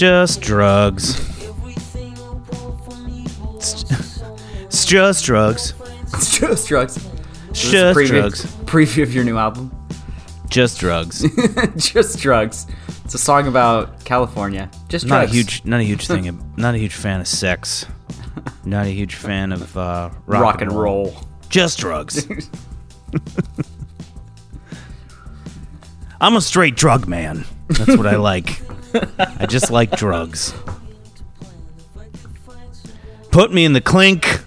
just drugs. It's, it's just drugs. It's just drugs. It's just preview, drugs. Preview of your new album. Just drugs. just drugs. It's a song about California. Just not a huge, not a huge thing. Not a huge fan of sex. Not a huge fan of uh, rock, rock and roll. Just drugs. I'm a straight drug man. That's what I like. I just like drugs. Put me in the clink.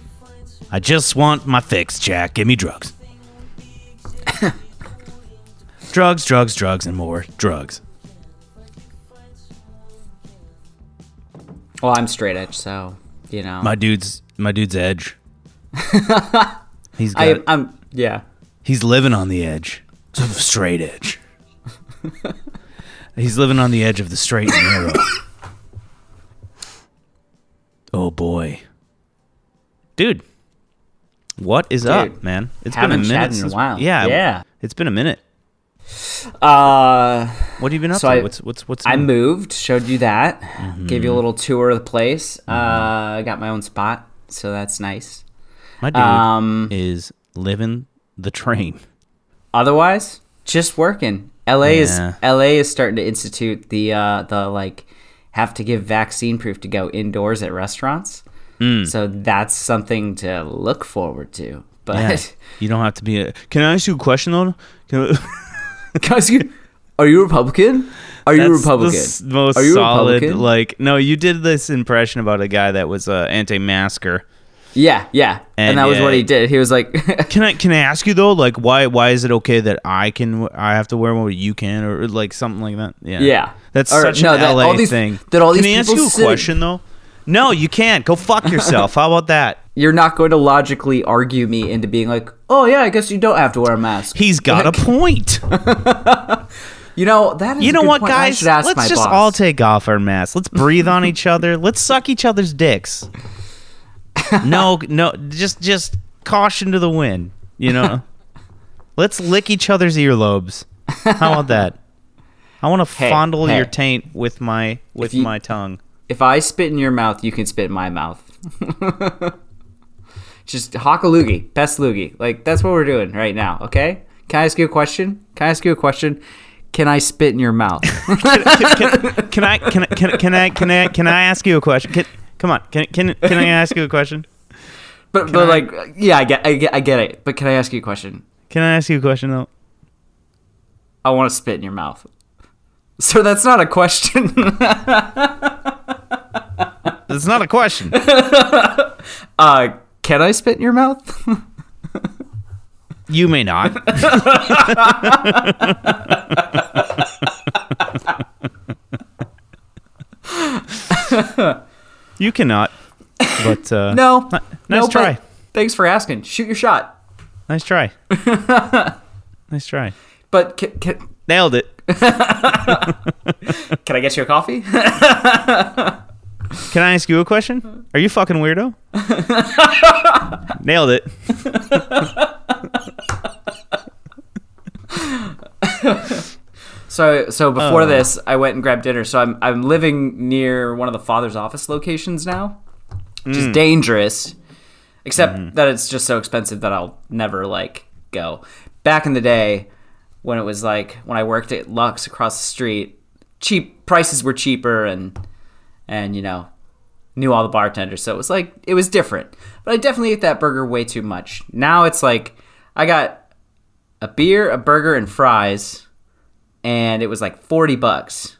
I just want my fix, Jack. Give me drugs. drugs, drugs, drugs, and more drugs. Well, I'm straight edge, so you know. My dude's my dude's edge. He's got, I, I'm yeah. he's living on the edge straight edge. he's living on the edge of the straight and narrow. oh boy, dude, what is up, man? It's haven't been a minute chatted in a while. yeah, Yeah. It's been a minute. Uh, What have you been up So to? I- what's what's what's I new? moved, showed you that, Mm-hmm. gave you a little tour of the place. Uh, I got my own spot, so that's nice. my dude Um, is living the train. otherwise, just working. LA Yeah. is LA is starting to institute the uh, the like have to give vaccine proof to go indoors at restaurants. Mm. So that's something to look forward to. But Yeah. you don't have to be a. Can I ask you a question though? Can I- guys, you- are you Republican? Are you That's Republican? The most Are you solid. Republican? Like, no, you did this impression about a guy that was uh, anti-masker. Yeah, yeah. And, And that was what he did. He was like, Can I can I ask you though, like, why why is it okay that I can I have to wear one but you can or like something like that? Yeah, Yeah. That's Or, such no, an that LA all these- thing. that all these can I ask you a sit- question though? No, you can't. Go fuck yourself. How about that? you're not going to logically argue me into being like, oh yeah, I guess you don't have to wear a mask. He's got Like, a point. You know that is. You know what, point. Guys? Let's just boss. all take off our masks. Let's breathe on each other. Let's suck each other's dicks. No, no, just just caution to the wind. You know, let's lick each other's earlobes. How about that? I want to Hey, fondle hey. your taint with my with you- my tongue. If I spit in your mouth, you can spit in my mouth. Just hawk a loogie, best loogie. Like that's what we're doing right now. Okay? Can I ask you a question? Can I ask you a question? Can I spit in your mouth? Can I can I can I can I can I, can I ask you a question? Can, come on, can can can I ask you a question? but but like yeah, I get I get I get it. But can I ask you a question? Can I ask you a question though? I want to spit in your mouth. Sir, that's not a question. That's not a question. uh, can I spit in your mouth? You may not. You cannot. But uh, no. Nice no, try. Thanks for asking. Shoot your shot. Nice try. nice try. But can, can, Nailed it. can I get you a coffee? Can I ask you a question? Are you fucking weirdo? Nailed it. So so before Oh. this, I went and grabbed dinner. So I'm I'm living near one of the father's office locations now, which Mm. is dangerous. Except Mm-hmm. that it's just so expensive that I'll never like go. Back in the day, when it was like when I worked at Lux across the street, cheap prices were cheaper and and you know knew all the bartenders, so it was like it was different. But I definitely ate that burger way too much. Now it's like I got a beer, a burger, and fries, and it was like forty bucks,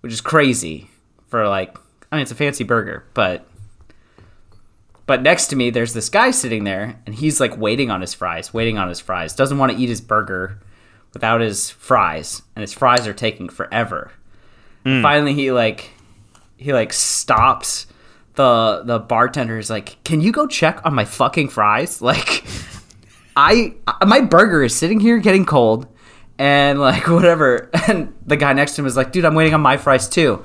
which is crazy for like I mean it's a fancy burger, but but next to me there's this guy sitting there and he's like waiting on his fries, waiting on his fries, doesn't want to eat his burger without his fries, and his fries are taking forever. Hmm. Finally he like he like stops the the bartender is like, "Can you go check on my fucking fries?" Like I my burger is sitting here getting cold and like whatever and the guy next to him is like, "Dude, I'm waiting on my fries too."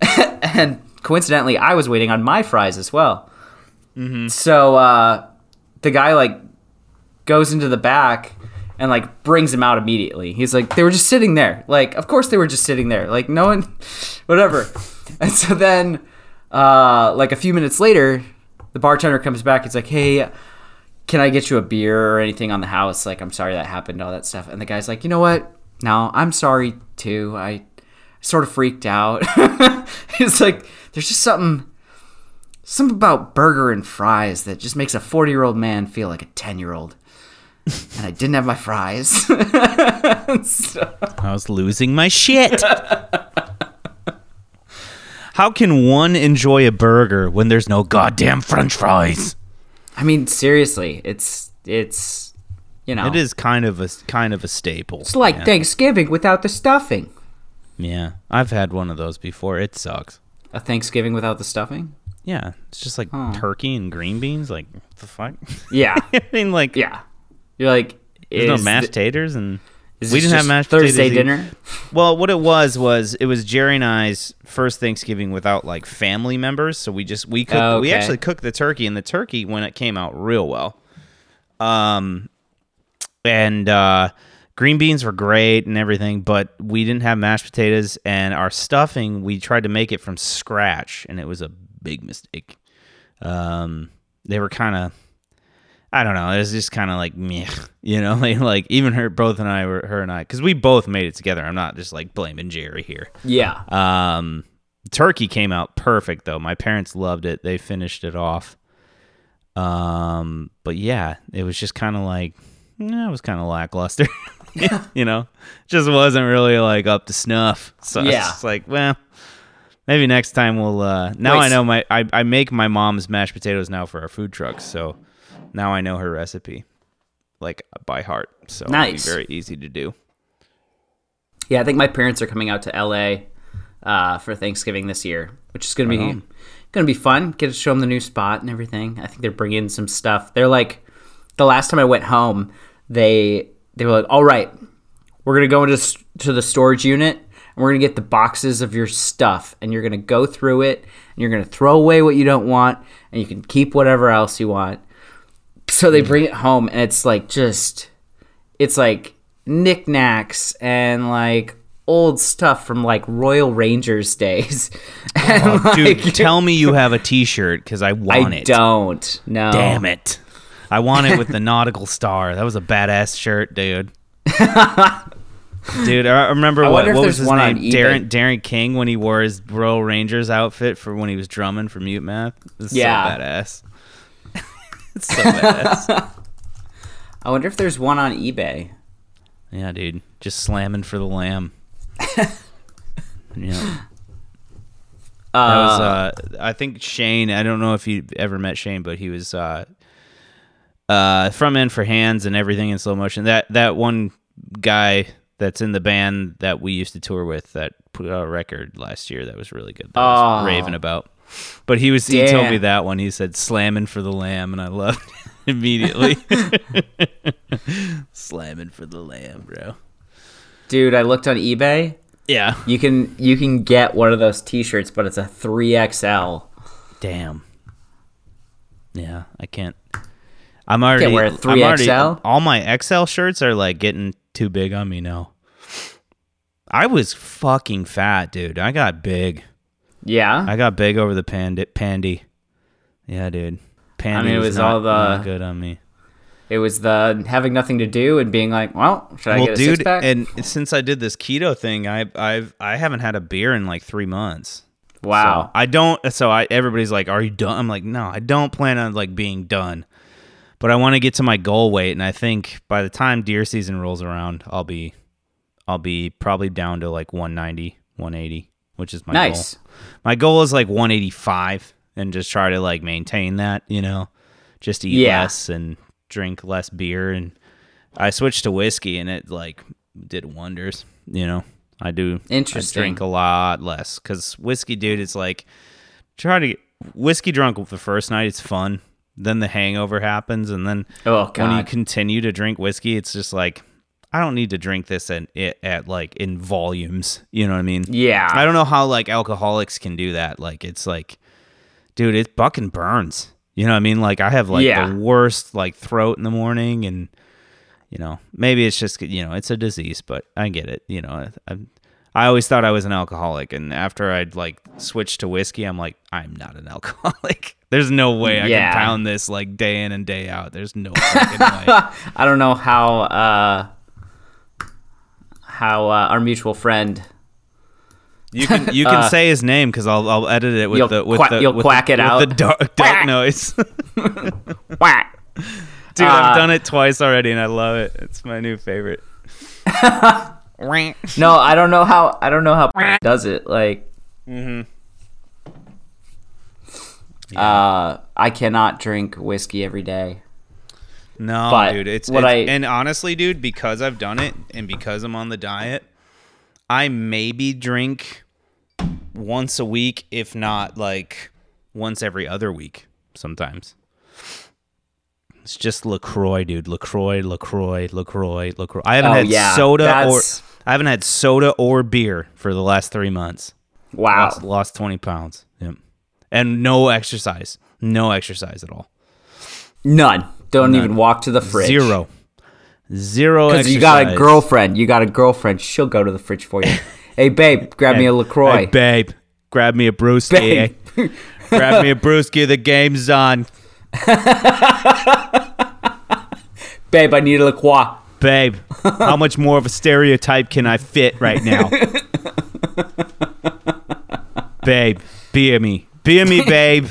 and coincidentally, I was waiting on my fries as well. So uh the guy like goes into the back and like brings him out immediately. He's like, they were just sitting there. Like, of course they were just sitting there. Like, no one, whatever. And so then, uh, like a few minutes later, the bartender comes back. He's like, hey, can I get you a beer or anything on the house? Like, I'm sorry that happened, all that stuff. And the guy's like, you know what? No, I'm sorry too. I sort of freaked out. He's like, there's just something, something about burger and fries that just makes a 40 year old man feel like a 10 year old. And I didn't have my fries. So- I was losing my shit. How can one enjoy a burger when there's no goddamn french fries? I mean, seriously, it's it's you know, It is kind of a kind of a staple. It's like yeah. Thanksgiving without the stuffing. Yeah, I've had one of those before. It sucks. A Thanksgiving without the stuffing? Yeah, it's just like Oh. turkey and green beans. Like what the fuck? Yeah, I mean, like yeah. You're like, there's no mashed th- taters and is we didn't have mashed Thursday potatoes dinner. Well, what it was was it was Jerry and I's first Thanksgiving without like family members, so we just we cooked Oh, we actually cooked the turkey and the turkey when it came out real well. Um and uh green beans were great and everything, but we didn't have mashed potatoes and our stuffing we tried to make it from scratch and it was a big mistake. Um they were kind of I don't know. It was just kind of like meh, you know, like, like even her, both and I were her and I, because we both made it together. I'm not just like blaming Jerry here. Yeah, Um, turkey came out perfect though. My parents loved it. They finished it off. Um, but yeah, it was just kind of like, eh, it was kind of lackluster. you know, just wasn't really like up to snuff. So Yeah. it's like, well, maybe next time we'll. uh Now Wait, I know my I I make my mom's mashed potatoes now for our food trucks, so now I know her recipe like by heart. So Nice. it'll be very easy to do. yeah. I think my parents are coming out to L.A. Uh, for Thanksgiving this year, which is gonna be on. gonna be fun. Get to show them the new spot and everything. I think they're bringing some stuff. They're like, the last time I went home, they they were like, all right, we're gonna go into to the storage unit and we're gonna get the boxes of your stuff and you're gonna go through it and you're gonna throw away what you don't want and you can keep whatever else you want. So they mm. bring it home and it's like just it's like knickknacks and like old stuff from like Royal Rangers days. Oh, and Oh, Dude, tell me you have a T-shirt because I want I it. I don't. No. Damn it! I want it with the nautical star. That was a badass shirt, dude. Dude, I remember I what, what was his name? Darren Darren King when he wore his Royal Rangers outfit for when he was drumming for Mutemath. It's Yeah. so badass. it's so badass. I wonder if there's one on eBay. yeah, dude, just slamming for the lamb. yeah. Uh, That was uh I think Shane, I don't know if you ever met Shane, but he was uh uh front end for hands and everything in slow motion. That that one guy that's in the band that we used to tour with that put out a record last year that was really good. That I was Oh. raving about. But he was he told me that one. He said slamming for the lamb and I loved it immediately. slamming for the lamb, bro. dude, I looked on eBay. Yeah. You can you can get one of those T-shirts, but it's a three XL. Damn. Yeah, I can't. I'm already. wear a I'm already- 3XL? All my XL shirts are like getting too big on me now. I was fucking fat, dude. I got big. Yeah. I got big over the pandy. pandy. Yeah, dude. Pandy mean, it was, not, all the- good on me. It was the having nothing to do and being like, well, should I well, get a dude, six pack? and since I did this keto thing, I I've I haven't had a beer in like three months. wow. So I don't. So I everybody's like, "Are you done?" I'm like, "No, I don't plan on like being done." But I want to get to my goal weight, and I think by the time deer season rolls around, I'll be, I'll be probably down to like 190, 180, which is my nice. goal. My goal is like 185, and just try to like maintain that. You know, just eat Yeah. less and drink less beer, and I switched to whiskey, and it like did wonders. You know, I do. Interesting. I drink a lot less because whiskey, dude, it's like try to get whiskey drunk the first night. It's fun. Then the hangover happens, and then Oh when you continue to drink whiskey, it's just like I don't need to drink this at, at, at like in volumes. You know what I mean? yeah. I don't know how like alcoholics can do that. Like it's like, dude, it fucking burns. You know what I mean? Like I have like Yeah. the worst like throat in the morning, and you know, maybe it's just you know, it's a disease, but I get it. You know, I, I always thought I was an alcoholic, and after I'd like switched to whiskey, I'm like, I'm not an alcoholic. There's no way I Yeah. can pound this like day in and day out. There's no fucking way. I don't know how uh, how uh, our mutual friend. You can you can Uh, say his name because I'll I'll edit it with the with quack- the you'll with quack the, it with out. the dark, dark Quack. noise. Whack. Dude, Uh, I've done it twice already, and I love it. It's my new favorite. Ranch. No, I don't know how. I don't know how does it. Like, Mm-hmm. uh, I cannot drink whiskey every day. No, But dude, it's, what it's- I- and honestly, dude, because I've done it and because I'm on the diet, I maybe drink once a week, if not like once every other week. Sometimes it's just Lacroix, dude. Lacroix, Lacroix, Lacroix, Lacroix. I haven't Oh, had yeah, soda or I haven't had soda or beer for the last three months. Wow. Lost, lost twenty pounds. Yep. And no exercise. No exercise at all. None. Don't None. even walk to the fridge. Zero. Zero Because you got a girlfriend. You got a girlfriend. She'll go to the fridge for you. hey, babe, grab me a Lacroix. Hey, babe, grab me a brewski. Grab me a brewski. The game's on. babe, I need a Lacroix. Babe, how much more of a stereotype can I fit right now? babe, be me. Be me, babe.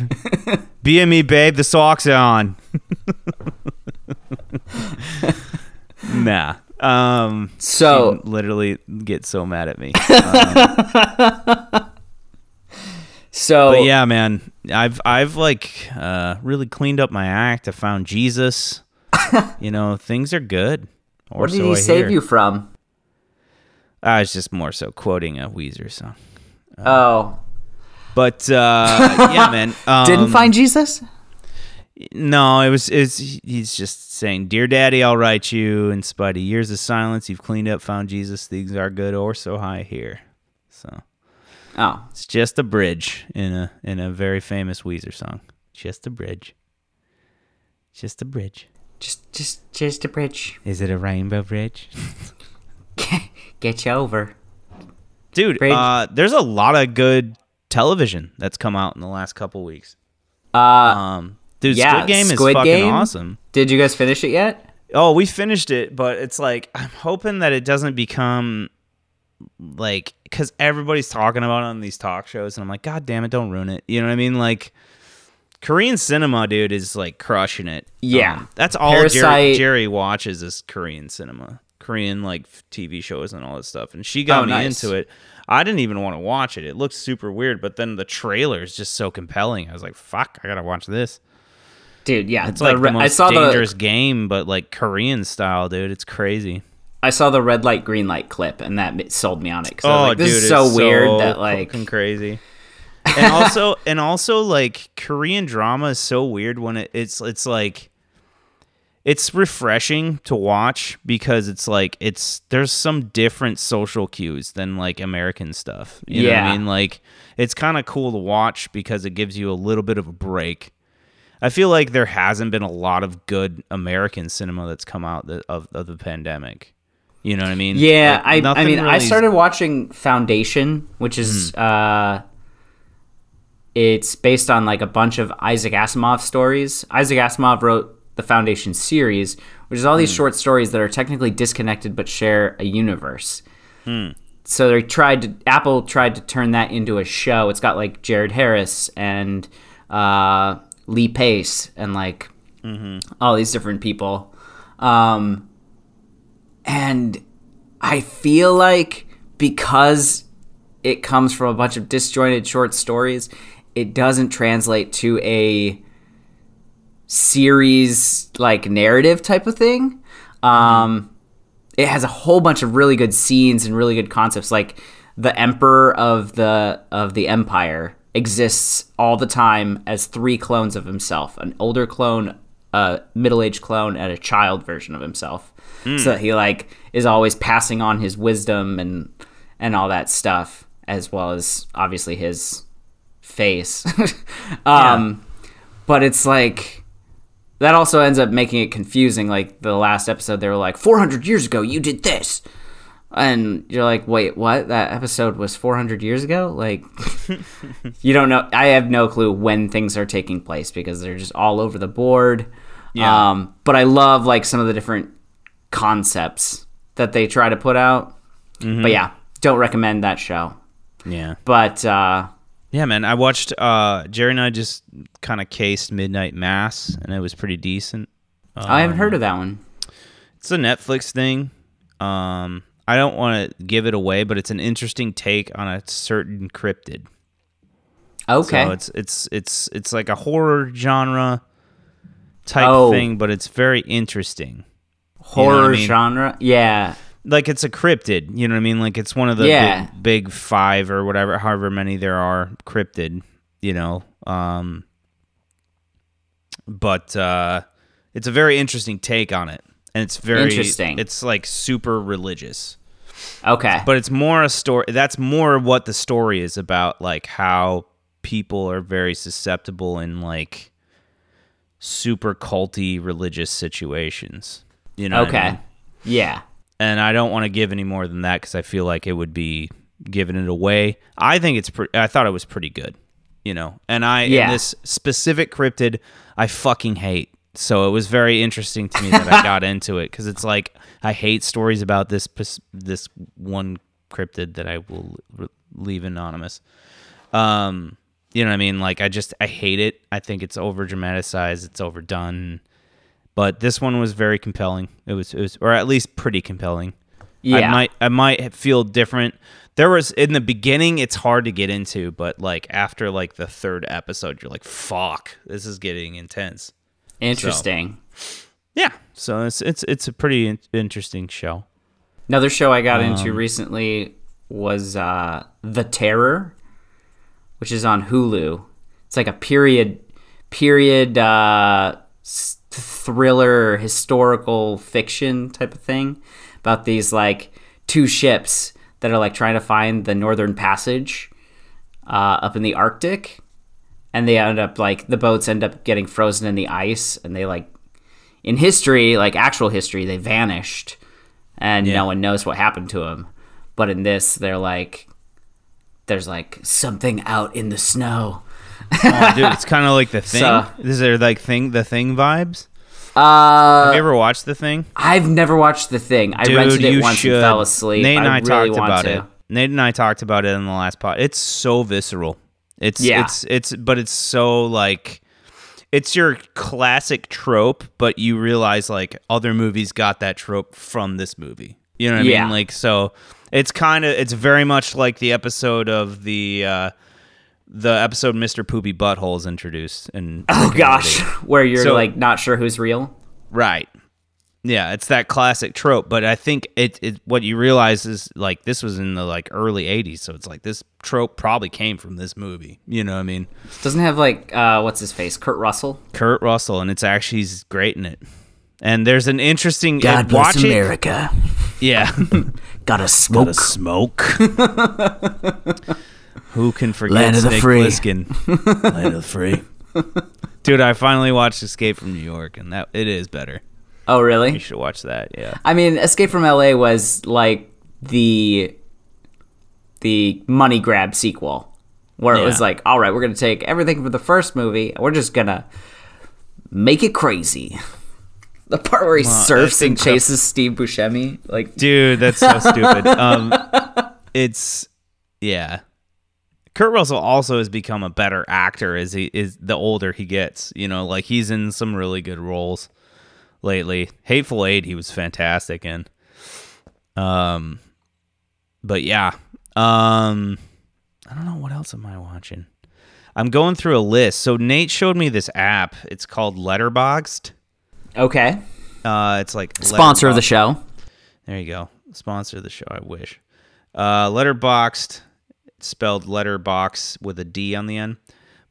Be me, babe. The socks are on. nah. Um, So- literally get so mad at me. So But yeah, man, I've I've like uh, really cleaned up my act. I found Jesus. you know, things are good. Or what did so he I save hear. you from? I was just more so quoting a Weezer song. Oh, But uh, yeah, man. Um, didn't find Jesus? No, it was. It's he's just saying, "Dear Daddy, I'll write you. In spite of years of silence, you've cleaned up, found Jesus. Things are good, or so high here." So Oh, it's just a bridge in a in a very famous Weezer song. Just a bridge. Just a bridge. just just just a bridge. Is it a rainbow bridge? Get you over. Dude, uh, there's a lot of good television that's come out in the last couple weeks. Uh, Um, dude, Yeah, Squid Game Squid is fucking Game. awesome. did you guys finish it yet? Oh, we finished it, but it's like I'm hoping that it doesn't become like because everybody's talking about it on these talk shows, and I'm like, God damn it, don't ruin it. You know what I mean? Like Korean cinema, dude, is like crushing it. Yeah. Um, that's all Jerry, Jerry watches is Korean cinema, Korean like TV shows and all this stuff, and she got Oh, me nice. into it. I didn't even want to watch it. It looked super weird, but then the trailer is just so compelling. I was like, "Fuck, I gotta watch this." Dude, yeah. It's like the most I saw dangerous the game, but like Korean style, dude. It's crazy. I saw the red light green light clip, and that sold me on it. 'cause I was Oh, like, this dude, is so weird that like fucking crazy. And also, and also, like Korean drama is so weird when it, it's it's like it's refreshing to watch because it's like it's there's some different social cues than like American stuff. You know what Yeah. I mean? Like it's kind of cool to watch because it gives you a little bit of a break. I feel like there hasn't been a lot of good American cinema that's come out the, of of the pandemic. You know what I mean? Yeah, Like, I, I mean, I really- Hmm. started watching Foundation, which is uh, it's based on like a bunch of Isaac Asimov stories. Isaac Asimov wrote the Foundation series, which is all these short stories that are technically disconnected but share a universe. Hmm. So they tried to Apple tried to turn that into a show. It's got like Jared Harris and uh, Lee Pace and like Mm-hmm. all these different people. Um, and I feel like because it comes from a bunch of disjointed short stories, it doesn't translate to a series like narrative type of thing. Um, it has a whole bunch of really good scenes and really good concepts. Like the emperor of the of the empire exists all the time as three clones of himself: an older clone, a middle-aged clone, and a child version of himself. So that he like is always passing on his wisdom and and all that stuff, as well as obviously his face. um, but it's like that also ends up making it confusing. Like the last episode, they were like, 400 years ago, you did this. And you're like, wait, what? That episode was 400 years ago? Like, you don't know. I have no clue when things are taking place because they're just all over the board. Yeah. Um, but I love like some of the different concepts that they try to put out. But yeah, don't recommend that show. Yeah. But uh, Yeah, man. I watched uh Jerry and I just kind of cased Midnight Mass and it was pretty decent. I haven't heard of that one. It's a Netflix thing. Um I don't want to give it away, but it's an interesting take on a certain cryptid. Okay. So it's it's it's it's like a horror genre type Oh. thing, but it's very interesting. Horror I mean? genre. Yeah. Like it's a cryptid, you know what I mean? Like it's one of the Yeah. big, big five or whatever, however many there are cryptid, you know. Um, but uh, it's a very interesting take on it, and it's very Interesting. It's like super religious, Okay. but it's more a story. That's more what the story is about, like how people are very susceptible in like super culty religious situations. You know? what I okay. mean? Yeah. And I don't want to give any more than that because I feel like it would be giving it away. I think it's pretty. I thought it was pretty good, you know. And I in Yeah. this specific cryptid, I fucking hate. So it was very interesting to me that I got into it because it's like I hate stories about this this one cryptid that I will leave anonymous. Um, you know what I mean? Like I just I hate it. I think it's over dramatized. It's overdone. But this one was very compelling. It was, it was, or at least pretty compelling. Yeah. I might, I might feel different. There was in the beginning, it's hard to get into, but like after like the third episode, you're like, "Fuck, this is getting intense." Interesting. Yeah. So it's it's it's a pretty in- interesting show. Another show I got Um, into recently was uh, The Terror, which is on Hulu. It's like a period period uh, s- thriller historical fiction type of thing about these like two ships that are like trying to find the northern passage uh, up in the Arctic. And they end up like the boats end up getting frozen in the ice and they like in history like actual history they vanished and Yeah. no one knows what happened to them but in this they're like there's like something out in the snow Oh, dude, it's kind of like the thing. So- is there like thing the thing vibes? uh Have you ever watched the thing? i've never watched the thing i Dude, rented it you once should. and fell asleep Nate and I, I, really talked about to it. Nate and I talked about it in the last pod. It's so visceral. It's Yeah. it's it's but it's so like it's your classic trope, but you realize like other movies got that trope from this movie. You know what I Yeah. mean? Like so it's kind of it's very much like the episode of the uh the episode Mr. Poopy Butthole is introduced and oh gosh where you're So- like not sure who's real Right. Yeah, it's that classic trope, but I think it, it what you realize is like this was in the like early 80s, so it's like this trope probably came from this movie. You know what I mean? doesn't have like uh what's his face kurt russell Kurt Russell and it's actually he's great in it. And there's an interesting god bless watch it- america Yeah. gotta smoke the smoke. Who can forget Land of the Snake free. Plissken? Land of the free. Dude, I finally watched Escape from New York and that it is better. oh really You should watch that. Yeah. I mean, Escape from LA was like the the money grab sequel, where it was like, all right, we're gonna take everything from the first movie, and we're just gonna make it crazy. The part where he Well, surfs and chases Steve Buscemi, like, Dude, that's so stupid. Um, it's yeah. Kurt Russell also has become a better actor as he is the older he gets. You know, like he's in some really good roles lately. Hateful Eight, he was fantastic in. Um, but yeah. Um, I don't know what else am I watching. I'm going through a list. So Nate showed me this app. It's called Letterboxd. okay, Uh, it's like sponsor of the show. There you go. Sponsor of the show. I wish. Uh, Letterboxd, spelled letterbox with a D on the end.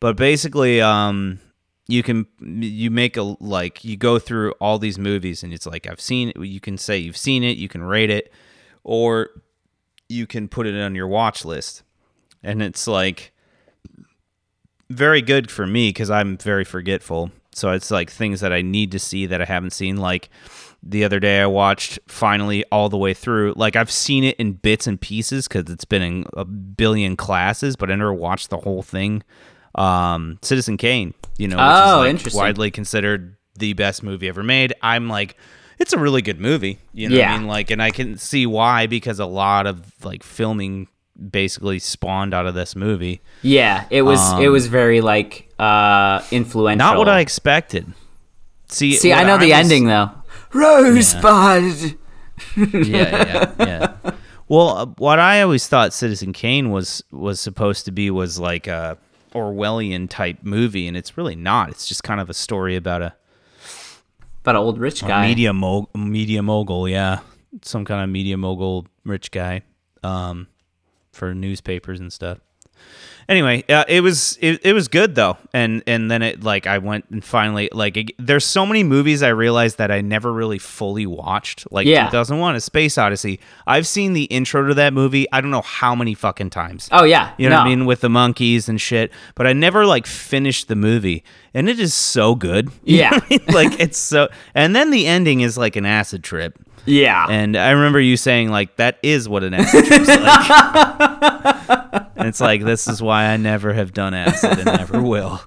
But basically, um, you can you make a like you go through all these movies and it's like I've seen it. You can say you've seen it. You can rate it, or you can put it on your watch list. And it's like very good for me because I'm very forgetful. so it's like things that I need to see that I haven't seen. Like the other day, I watched finally all the way through. Like I've seen it in bits and pieces because it's been in a billion classes, but I never watched the whole thing. Um, Citizen Kane, you know, which Oh, is like interesting. widely considered the best movie ever made. I'm like, it's a really good movie. You know what Yeah. I mean? Like, and I can see why because a lot of like filming basically spawned out of this movie. Yeah, it was it was very like uh influential. Um, Not what I expected. See, See, I know the was- ending though. Rosebud. yeah, yeah, yeah. Well, uh, what I always thought Citizen Kane was was supposed to be was like a Orwellian type movie, and it's really not. It's just kind of a story about a, about an old rich guy. media mo- media mogul, yeah, some kind of media mogul rich guy, um, for newspapers and stuff. Anyway, uh, it was it, it was good though, and and then it like I went and finally like it, there's so many movies I realized that I never really fully watched. Like Yeah. 2001: A Space Odyssey. I've seen the intro to that movie. I don't know how many fucking times. Oh yeah. You know no. what I mean with the monkeys and shit, but I never like finished the movie, and it is so good. Yeah. I mean? like it's so, and then the ending is like an acid trip. Yeah. And I remember you saying like that is what an acid trip's like. And it's like this is why I never have done acid and never will.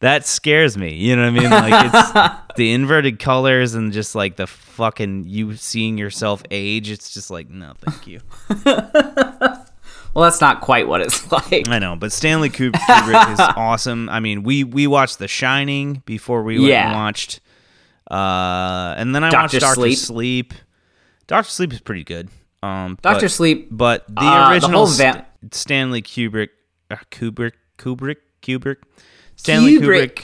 That scares me. You know what I mean? Like it's the inverted colors and just like the fucking you seeing yourself age. It's just like no, thank you. well, that's not quite what it's like. I know, but Stanley Kubrick is awesome. I mean, we we watched The Shining before we Yeah. watched, uh, and then I Dr. watched Doctor Sleep. Sleep. Doctor Sleep is pretty good. Um, Doctor but- Sleep. but the Uh, the original whole Sta- va- Stanley Kubrick, uh, Kubrick, Kubrick, Kubrick, Stanley Kubrick. Kubrick.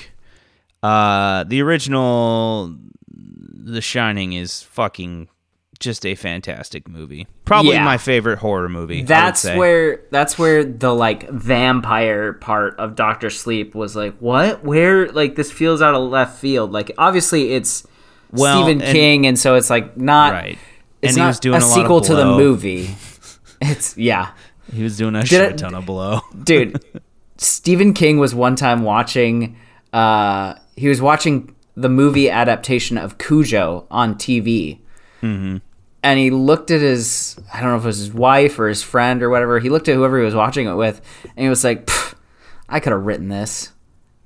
Uh, the original, The Shining is fucking just a fantastic movie. Probably Yeah. my favorite horror movie. That's where that's where the like vampire part of Doctor Sleep was like, what? Where like this feels out of left field. Like obviously it's Well, Stephen and- King, and so it's like not right. It's and he not was doing a a, sequel to the movie. It's yeah, He was doing a Did shit it- ton of blow. dude. Stephen King was one time watching. Uh, he was watching the movie adaptation of Cujo on TV, Mm-hmm. and he looked at his I don't know if it was his wife or his friend or whatever. He looked at whoever he was watching it with, and he was like, "I could have written this."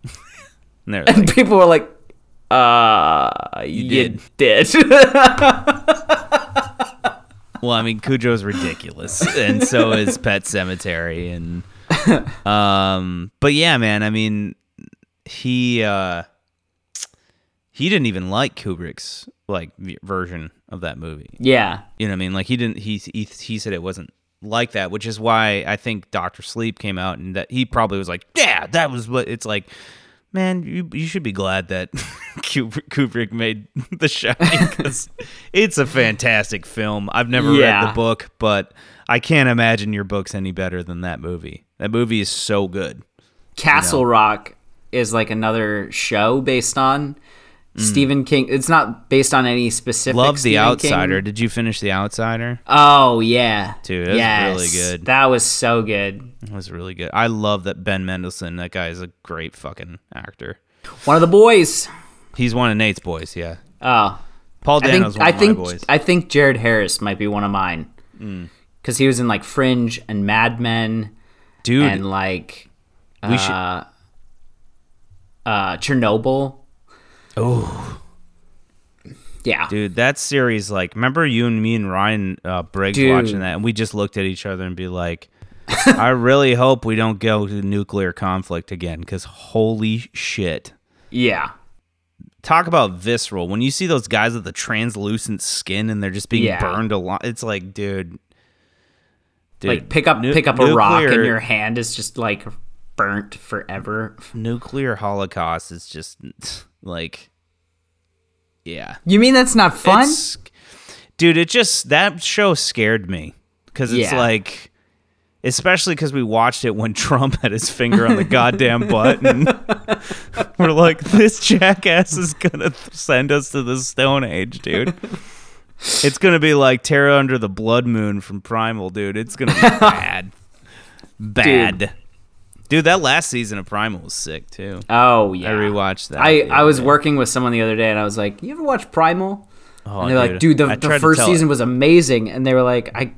And And like, people were like, "Uh, you, did." did." well, I mean, Cujo's ridiculous, and so is Pet Sematary, and um, but yeah, man, I mean, he uh, he didn't even like Kubrick's like version of that movie. yeah, You know what I mean? Like he didn't. He he he said it wasn't like that, which is why I think Doctor Sleep came out, and that he probably was like, yeah, that was what it's like. Man, you you should be glad that Kubrick, made The Shining because it's a fantastic film. I've never read the book, but I can't imagine your book's any better than that movie. That movie is so good. Castle Rock is like another show based on Stephen King. It's not based on any specific. Mm. Love The Outsider. King. Did you finish The Outsider? Oh yeah, Dude, that was really good. That was so good. It was really good. I love that Ben Mendelsohn. That guy is a great fucking actor. One of the boys. He's one of Nate's boys. Yeah, Oh, Paul I Dano's think one I of think my boys. I think Jared Harris might be one of mine Mm. because he was in like Fringe and Mad Men Dude, and like we should. uh, uh, Chernobyl. Oh, Yeah, dude, that series. Like, remember you and me and Ryan uh, Briggs Dude. watching that, and we just looked at each other and be like, "I really hope we don't go to nuclear conflict again." Because holy shit. yeah, Talk about visceral. When you see those guys with the translucent skin and they're just being Yeah. burned a lot, it's like, dude, dude like pick up nu- pick up a rock and your hand is just like burnt forever. nuclear holocaust is just like yeah. You mean that's not fun? It's- dude it just that show scared me. Because it's Yeah. like especially because we watched it when trump had his finger on the goddamn button. We're like this jackass is gonna send us to the stone age dude. It's gonna be like terror under the blood moon from primal dude. It's gonna be bad. Bad. Dude, Dude, that last season of Primal was sick too. Oh yeah, I rewatched that. I, I was day. working with someone the other day, and I was like, "You ever watch Primal?" Oh, and they're like, "Dude, the, the first season was amazing," and they were like, "I,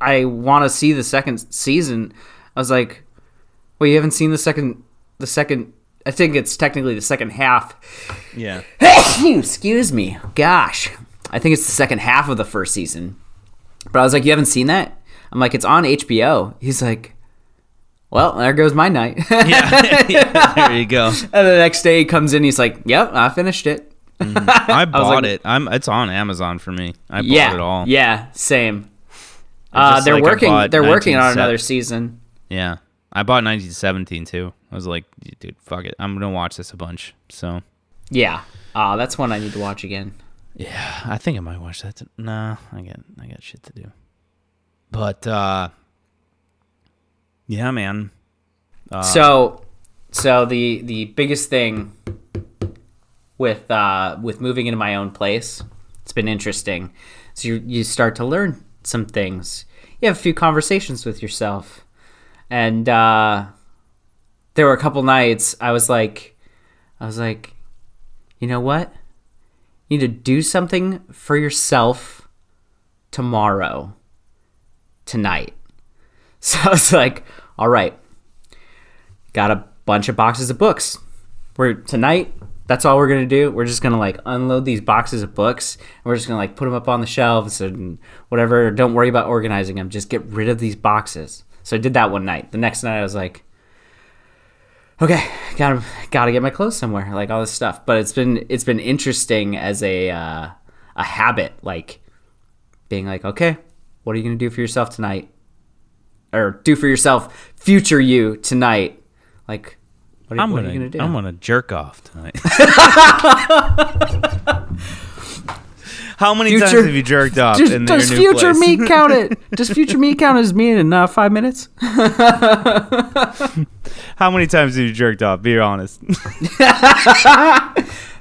I want to see the second season." I was like, "Well, you haven't seen the second, the second. I think it's technically the second half." Yeah. Excuse me. Gosh, I think it's the second half of the first season. But I was like, "You haven't seen that?" I'm like, "It's on HBO." He's like, "Well, there goes my night." Yeah. Yeah, there you go. And the next day he comes in, he's like, "Yep, I finished it." I bought like- it. I'm. It's on Amazon for me. I bought yeah, it all. yeah, same. Uh, they're like working. They're working on another season. Yeah. I bought 1917 too. I was like, dude, fuck it. I'm gonna watch this a bunch. So Yeah, uh, that's one I need to watch again. yeah, I think I might watch that. T- nah, I got I got shit to do. But uh, yeah, man. Uh, so, so the the biggest thing with uh, with moving into my own place, it's been interesting. So you you start to learn some things. You have a few conversations with yourself, and uh, there were a couple nights I was like, I was like, you know what? You need to do something for yourself tomorrow, tonight. So I was like, all right, got a bunch of boxes of books. We're tonight. That's all we're gonna do. We're just gonna like unload these boxes of books. And we're just gonna like put them up on the shelves and whatever. Don't worry about organizing them. Just get rid of these boxes. So I did that one night. The next night I was like, okay, gotta gotta get my clothes somewhere. Like all this stuff. But it's been it's been interesting as a uh, a habit. Like being like, okay, what are you gonna do for yourself tonight? Or do for yourself, future you tonight. Like, what are, I'm what gonna, are you gonna do? I'm gonna jerk off tonight. How many times have you jerked off Does, in does your new future place? me count it? Does future me count as me in uh, five minutes? How many times have you jerked off? Be honest. you, don't, you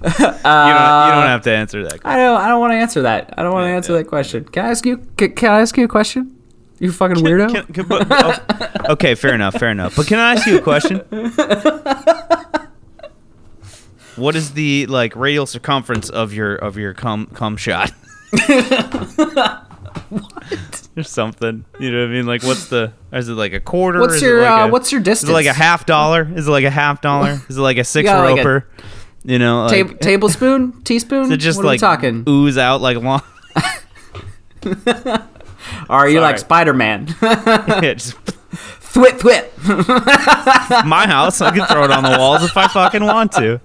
don't have to answer that. I don't. I don't want to answer that. I don't want to answer that question. Can I ask you? Can, can I ask you a question? You fucking weirdo. Can- can- but- oh, okay, fair enough, fair enough. But can I ask you a question? What is the like radial circumference of your of your cum cum shot? what? Or something. You know what I mean? Like, what's the? Is it like a quarter? what's Is your like uh, a- What's your distance? Is it like a half dollar? Is it like a half dollar? Is it like a six got like a roper? you know, like, Tab- tablespoon, teaspoon? is it just what like talking? ooze out like long? Or are you like Spider Man? yeah, just thwip thwip. my house. I can throw it on the walls if I fucking want to.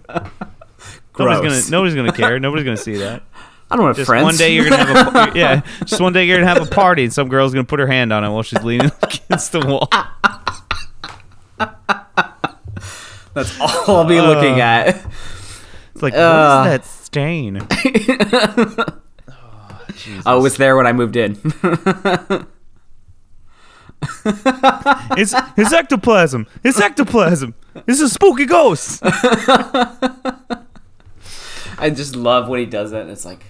Nobody's gonna nobody's gonna care. Nobody's gonna see that. I don't have Just friends. one day you're gonna have a yeah. Just one day you're gonna have a party and some girl's gonna put her hand on it while she's leaning against the wall. That's all I'll be looking Uh, at. It's like Uh. what is that stain? Oh, it was there when I moved in. It's it's ectoplasm. It's ectoplasm. It's a spooky ghost. I just love when he does that. And it's like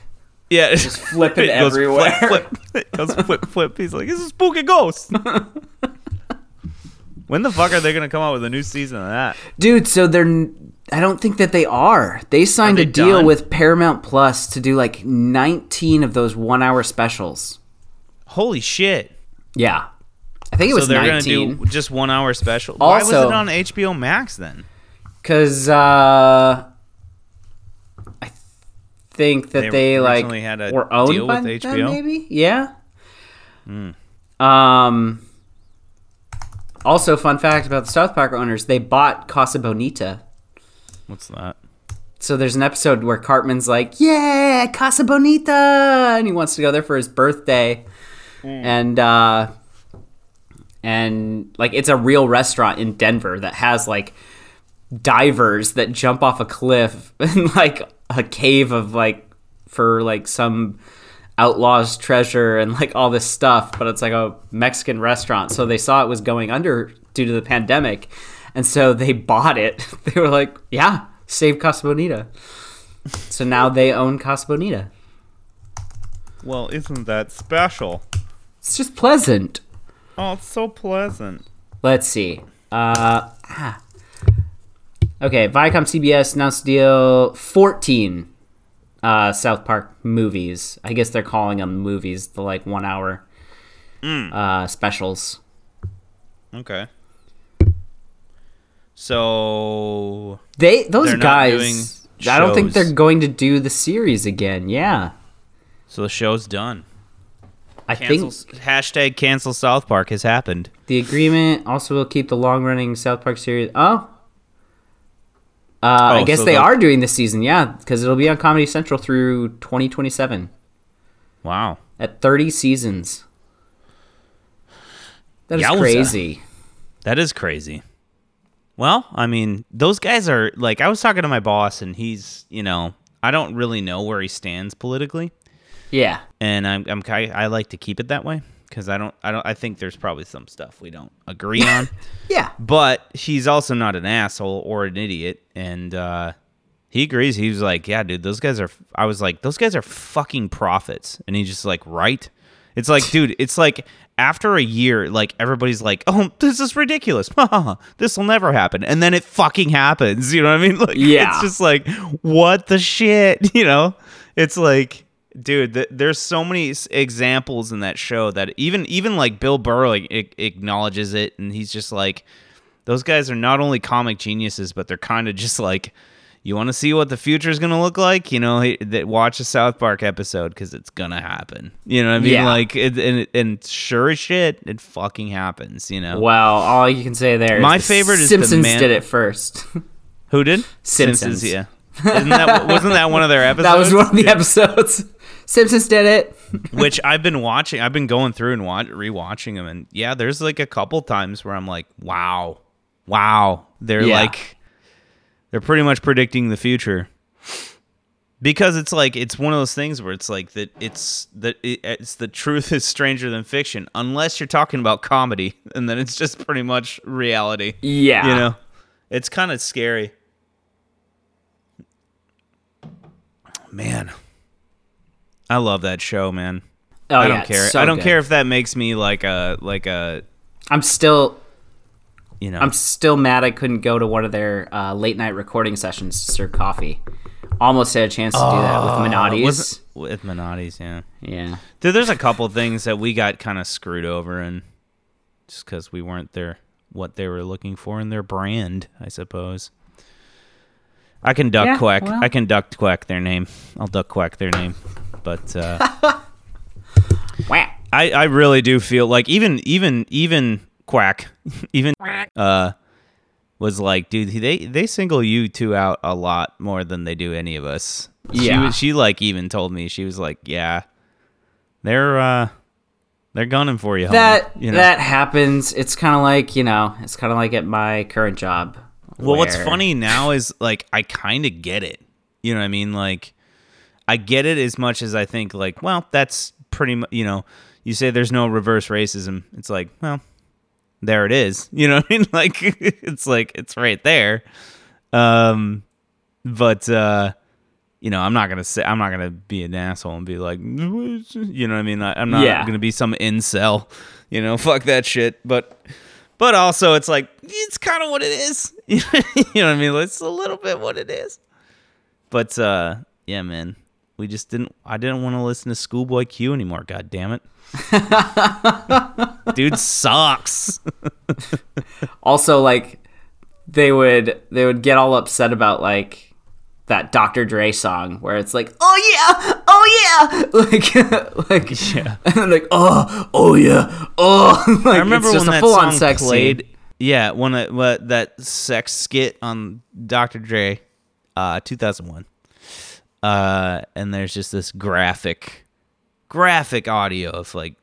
Yeah, just flipping It everywhere. Flip, flip. It goes flip, flip. He's like, it's a spooky ghost. when the fuck are they gonna come out with a new season of that? Dude, so they're. I don't think that they are. They signed they a deal done? with Paramount Plus to do like 19 of those one hour specials. Holy shit! Yeah. I think it was So they're 19. gonna do just one hour special. Why was Also- it on HBO Max then? Because uh, I think that They they, like had a were owned deal by with them, HBO? maybe? Yeah. Hmm. Um. Also, fun fact about the South Park owners: they bought Casa Bonita. What's that? So there's an episode where Cartman's like, "Yeah, Casa Bonita," and he wants to go there for his birthday, and uh, and like it's a real restaurant in Denver that has like divers that jump off a cliff in like a cave of like for like some outlaws treasure and like all this stuff. But it's like a mexican restaurant. So they saw it was going under due to the pandemic and so they bought it they were like yeah save casa bonita so now they own casa bonita Well, isn't that special? it's just pleasant Oh, it's so pleasant. let's see Uh, ah. Okay, Viacom CBS announced deal 14 uh, South Park movies. I guess they're calling them movies, the like one hour mm. uh, specials. Okay. So They those guys. doing I don't think they're going to do the series again. Yeah, so the show's done. I Cancel, think hashtag cancel South Park has happened. the agreement also will keep the long running South Park series. Oh. Uh, I Oh, guess so they are doing this season, yeah, because it'll be on Comedy Central through 2027 Wow. at 30 seasons. That is Yowza. crazy. That is crazy. Well, I mean, those guys are like I was talking to my boss and he's, you know, I don't really know where he stands politically, Yeah. and I'm I'm ki- I like to keep it that way cuz I don't I don't I think there's probably some stuff we don't agree on. Yeah. But he's also not an asshole or an idiot, and uh, he agrees. He was like, "Yeah, dude, those guys are." I was like, "Those guys are fucking prophets," and he's just like, "Right." It's like, dude, it's like after a year, like everybody's like, "Oh, this is ridiculous. this will never happen," and then it fucking happens. You know what I mean? Like, Yeah. it's just like, what the shit? You know? It's like, dude, th- there's so many s- examples in that show that even even like Bill Burr like a- acknowledges it, and he's just like, those guys are not only comic geniuses, but they're kind of just like, you want to see what the future is gonna look like, you know? That watch a South Park episode because it's gonna happen. You know what I mean? Yeah. Like, it, and and sure as shit, it fucking happens. You know? Well, all you can say there My the favorite is the Simpsons man- did it first. Who did? Simpsons. yeah. Isn't that wasn't that one of their episodes? that was one of the episodes. Simpsons did it. which I've been watching. I've been going through and watch, rewatching them, and yeah, there's like a couple times where I'm like, wow, wow, they're Yeah. like, they're pretty much predicting the future. Because it's like it's one of those things where it's like that it's that it's the truth is stranger than fiction unless you're talking about comedy and then it's just pretty much reality. Yeah. You know, it's kind of scary. Man, I love that show, man. Oh, I don't it's care. so I don't good. care if that makes me like a like a I'm still you know. I'm still mad I couldn't go to one of their uh, late night recording sessions to serve coffee. Almost had a chance to do that with Minotti's. Uh, Was- with Minotti's, yeah. Yeah. Dude, there's a couple things that we got kind of screwed over, and just because we weren't there what they were looking for in their brand, I suppose. I can duck Yeah, quack. well. I can duck quack their name. I'll duck quack their name, but uh, I I really do feel like even even even quack even uh was like, dude, they they single you two out a lot more than they do any of us. She Yeah. was, she like even told me she was like, yeah, they're uh they're gunning for you. homie," That you know. that happens. It's kind of like you know. It's kind of like at my current job. well, what's funny now is like I kind of get it. You know what I mean? Like I get it as much as I think like, well, that's pretty much you know. You say there's no reverse racism. It's like, well, there it is. You know what I mean? Like it's like it's right there. Um but uh you know, I'm not gonna say I'm not gonna be an asshole and be like, you know what I mean? I, I'm not Yeah. gonna be some incel, you know, fuck that shit. But but also it's like it's kind of what it is. you know what I mean? It's a little bit what it is. But uh yeah, man. We just didn't I didn't want to listen to Schoolboy Q anymore, god damn it. Dude sucks. Also, like they would they would get all upset about like that Dr. Dre song where it's like, oh yeah, oh yeah, like like Yeah. and then like oh oh yeah oh. like, I remember when that full-on song sex played. scene. Yeah, when it, what that sex skit on Dr. Dre, uh, 2001. Uh, and there's just this graphic, graphic audio of like,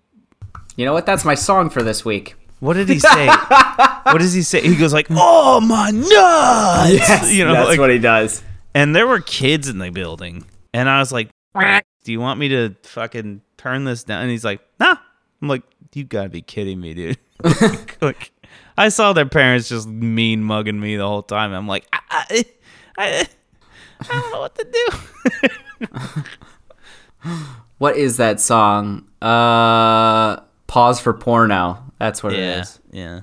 You know what? That's my song for this week. what did he say? what does he say? He goes like, "Oh my nuts!" you know, that's like, what he does. and there were kids in the building, and I was like, "Do you want me to fucking turn this down?" And he's like, "Nah." I'm like, "You gotta be kidding me, dude!" like, I saw their parents just mean mugging me the whole time. I'm like, I, I, I, I don't know what to do. What is that song? Uh, pause for porno. That's what it yeah, is. yeah,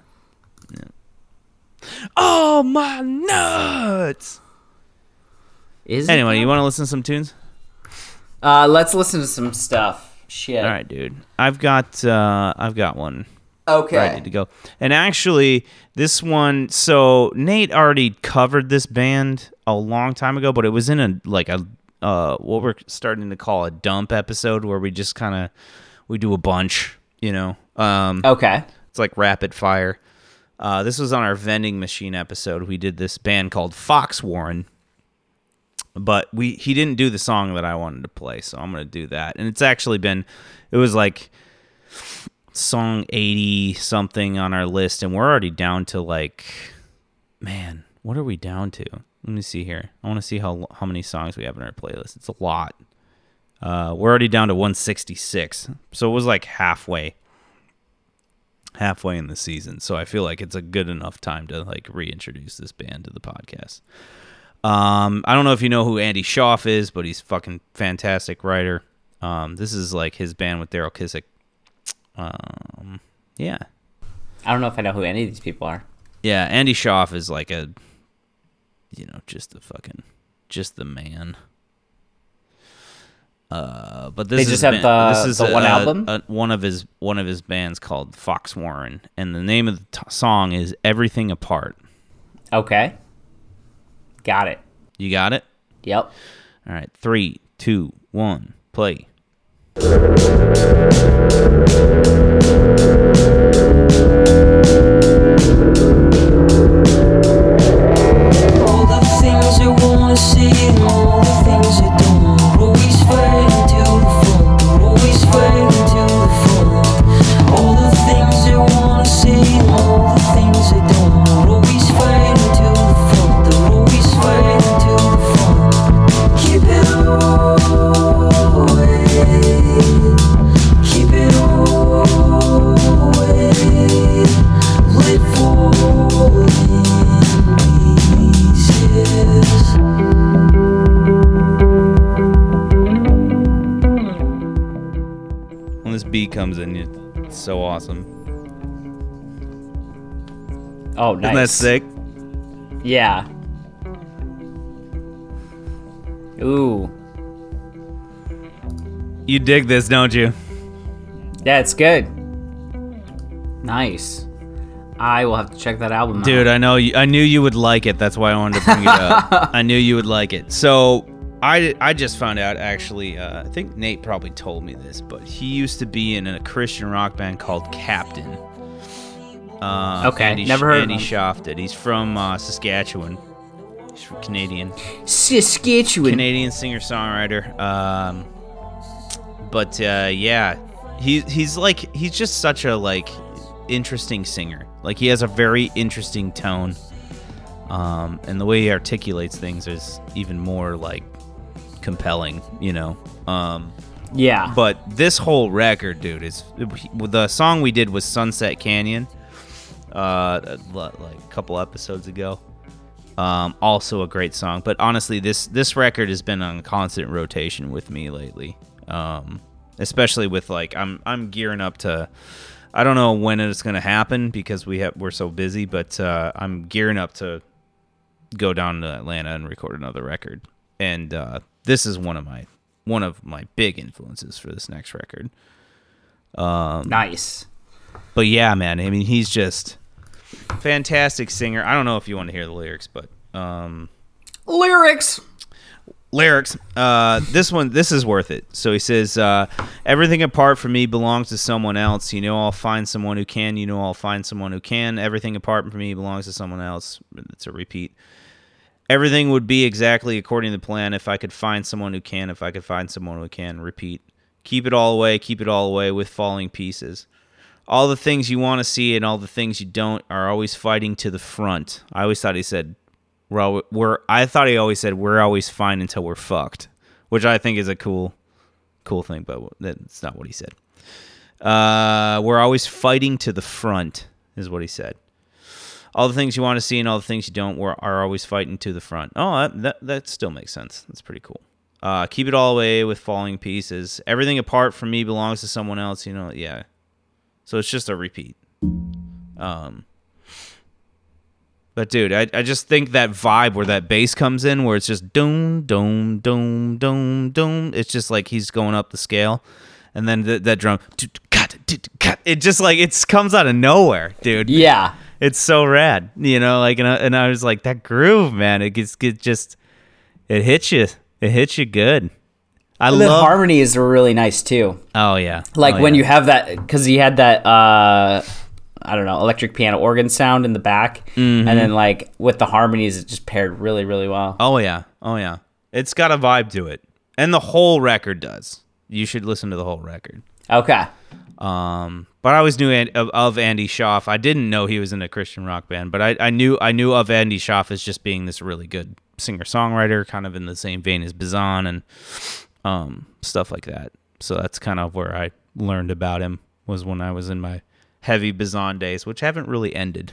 Oh my nuts! Is it Anyway, though? you want to listen to some tunes? Uh, let's listen to some stuff. Shit. All right, dude. I've got uh, I've got one Okay. ready to go. And actually, this one. So Nate already covered this band a long time ago, but it was in a like a uh, what we're starting to call a dump episode where we just kind of we do a bunch. You know, um, Okay. it's like rapid fire. Uh, this was on our vending machine episode. We did this band called Fox Warren, but we he didn't do the song that I wanted to play, so I'm gonna do that. And it's actually been, it was like song 80 something on our list, and we're already down to like, man, what are we down to? Let me see here. I want to see how how many songs we have in our playlist. It's a lot. Uh, we're already down to 166, so it was like halfway halfway in the season. So I feel like it's a good enough time to like reintroduce this band to the podcast. Um, I don't know if you know who Andy Shauf is, but he's fucking fantastic writer. Um, this is like his band with Daryl Kissick. Um, yeah, I don't know if I know who any of these people are. yeah. Andy Shauf is like a, you know, just the fucking, just the man. Uh, but this They is just have the- this is the one a- album? a- one of his one of his bands called Fox Warren, and the name of the t- song is "Everything Apart." Okay. Got it. You got it. Yep. All right, three, two, one, play. All the things you wanna see all the things you don't beat comes in, it's so awesome. Oh, nice. Isn't that sick? Yeah. Ooh. You dig this, don't you? Yeah, it's good. Nice. I will have to check that album Dude, out. I know. You, I knew you would like it. That's why I wanted to bring it up. I knew you would like it. So I, I just found out actually. Uh, I think Nate probably told me this, but he used to be in a Christian rock band called Captain. Uh, Okay, Andy, never heard of Andy him. Shauf did. He's from uh, Saskatchewan. He's from Canadian. Saskatchewan. Canadian singer songwriter. Um, but uh, yeah, he he's like he's just such a like interesting singer. Like he has a very interesting tone, um, and the way he articulates things is even more like compelling. You know. Um, Yeah. but this whole record, dude, is the song we did was Sunset Canyon, uh, like a couple episodes ago. Um, also a great song, but honestly, this this record has been on constant rotation with me lately. Um, especially with like I'm I'm gearing up to. I don't know when it's going to happen because we have we're so busy, but uh, I'm gearing up to go down to Atlanta and record another record. And uh, this is one of my one of my big influences for this next record. nice. But yeah, man, I mean, he's just fantastic singer. I don't know if you want to hear the lyrics, but um, Lyrics. lyrics. Uh, this one, this is worth it. So he says, uh, "Everything apart from me belongs to someone else. You know, I'll find someone who can. You know, I'll find someone who can. Everything apart from me belongs to someone else." It's a repeat. Everything would be exactly according to the plan if I could find someone who can. If I could find someone who can. Repeat. Keep it all away. Keep it all away with falling pieces. All the things you want to see and all the things you don't are always fighting to the front. I always thought he said we're, al- we're I thought he always said we're always fine until we're fucked, which I think is a cool cool thing, but that's not what he said. Uh, we're always fighting to the front is what he said. All the things you want to see and all the things you don't are always fighting to the front. Oh, that, that still makes sense. That's pretty cool. Uh, keep it all away with falling pieces. Everything apart from me belongs to someone else. You know, yeah. So it's just a repeat. Um, But dude, I, I just think that vibe where that bass comes in, where it's just doom, doom, doom, doom, doom. It's just like he's going up the scale, and then th- that drum. It just like it comes out of nowhere, dude. Yeah. It's so rad, you know. Like, and I, and I was like, that groove, man. It gets it just it hits you. It hits you good. I The love. harmonies were really nice too. oh yeah, Like Oh, when yeah. you have that, because he had that, uh, I don't know, electric piano organ sound in the back, Mm-hmm. and then like with the harmonies, it just paired really, really well. Oh yeah. Oh yeah. It's got a vibe to it. And the whole record does. You should listen to the whole record. Okay. Um but I always knew of, of Andy Shauf. I didn't know he was in a Christian rock band, but I, I knew I knew of Andy Shauf as just being this really good singer songwriter, kind of in the same vein as Bazan and um stuff like that. So that's kind of where I learned about him was when I was in my heavy Bazan days, which haven't really ended.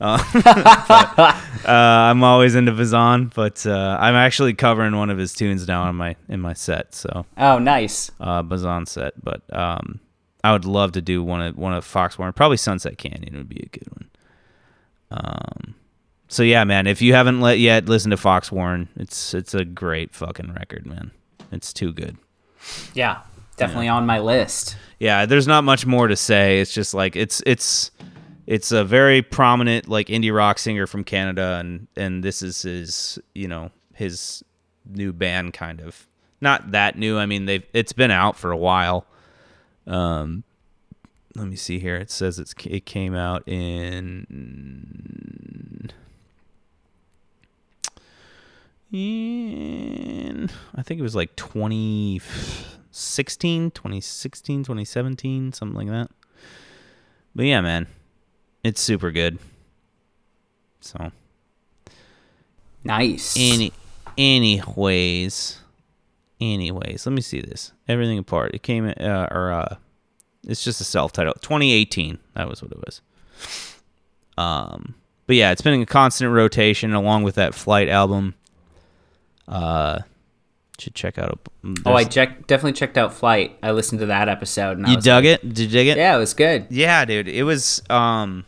Uh, but, uh, I'm always into Bazan, but uh, I'm actually covering one of his tunes now in my in my set. So Oh, nice. uh, Bazan set, but um, I would love to do one of one of Fox Warren. Probably Sunset Canyon would be a good one. Um, so yeah, man, if you haven't let yet listen to Fox Warren, it's it's a great fucking record, man. It's too good. Yeah, definitely on my list. Yeah, there's not much more to say. It's just like it's it's it's a very prominent like indie rock singer from Canada, and and this is his you know his new band kind of not that new. I mean they've it's been out for a while. Um, let me see here. It says it's it came out in. In I think it was like 2016, 2016, 2017, something like that. But yeah, man, it's super good. So, Nice. any, anyways, anyways, let me see this. Everything apart. It came, uh, or uh, it's just a self-title. 2018. That was what it was. Um, but yeah, it's been in a constant rotation along with that Flyte album. Uh, should check out. A, oh, I check, definitely checked out Flyte. I listened to that episode. And you dug like, it? Did you dig it? Yeah, it was good. Yeah, dude. It was um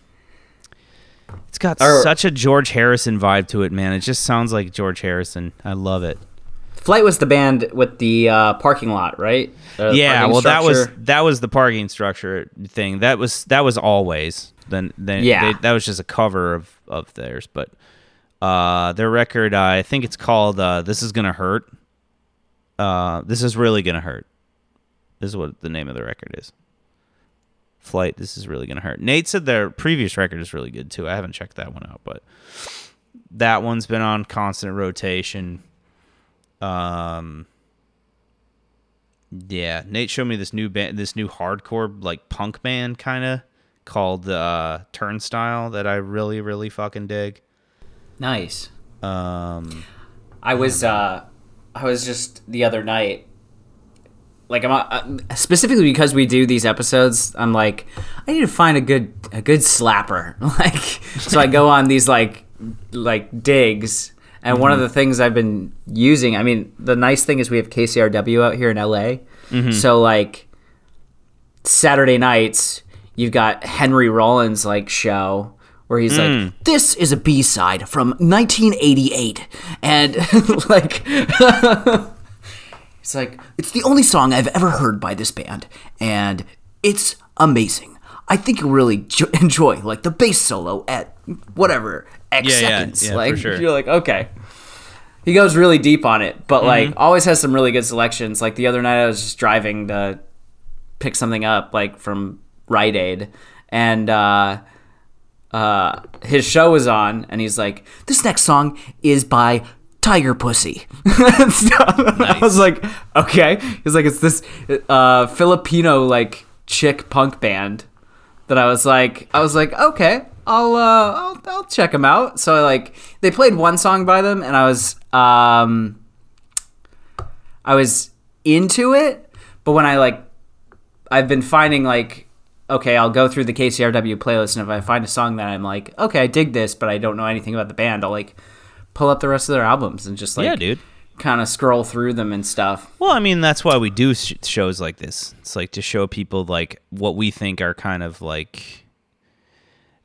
It's got Or- such a George Harrison vibe to it, man. It just sounds like George Harrison. I love it. Flyte was the band with the uh, parking lot, right? Uh, yeah, well that was that was the parking structure thing. That was that was always. Then then Yeah. they, that was just a cover of of theirs, but uh their record uh, I think it's called uh This is going to hurt. Uh This is really going to hurt. This is what the name of the record is. Flyte, this is really gonna hurt. Nate said their previous record is really good too. I haven't checked that one out, but that one's been on constant rotation. Um, yeah, Nate showed me this new band, this new hardcore like punk band kind of called uh, Turnstile that I really really fucking dig. nice. Um, I was uh I was just the other night like I'm uh, specifically because we do these episodes I'm like I need to find a good a good slapper like so I go on these like like digs and one of mm-hmm. the things I've been using I mean the nice thing is we have KCRW out here in LA mm-hmm. so like Saturday nights you've got Henry Rollins like show where he's like mm. this is a B-side from 1988 and like it's like it's the only song I've ever heard by this band and it's amazing. I think you'll really jo- enjoy like the bass solo at whatever X Yeah, yeah, seconds. yeah, for like sure. you're like okay. He goes really deep on it, but like Mm-hmm. always has some really good selections. Like the other night I was just driving to pick something up like from Rite Aid and uh uh his show was on and he's like this next song is by Tiger Pussy. Stuff. I was like, okay. He's like, it's this uh Filipino like chick punk band that I was like, I was like, okay, I'll uh I'll, I'll check them out. So I like they played one song by them and I was um I was into it, but when I like I've been finding like okay, I'll go through the KCRW playlist and if I find a song that I'm like, okay, I dig this, but I don't know anything about the band, I'll like pull up the rest of their albums and just like yeah, dude. kind of scroll through them and stuff. Well, I mean, that's why we do sh- shows like this. It's like to show people like what we think are kind of like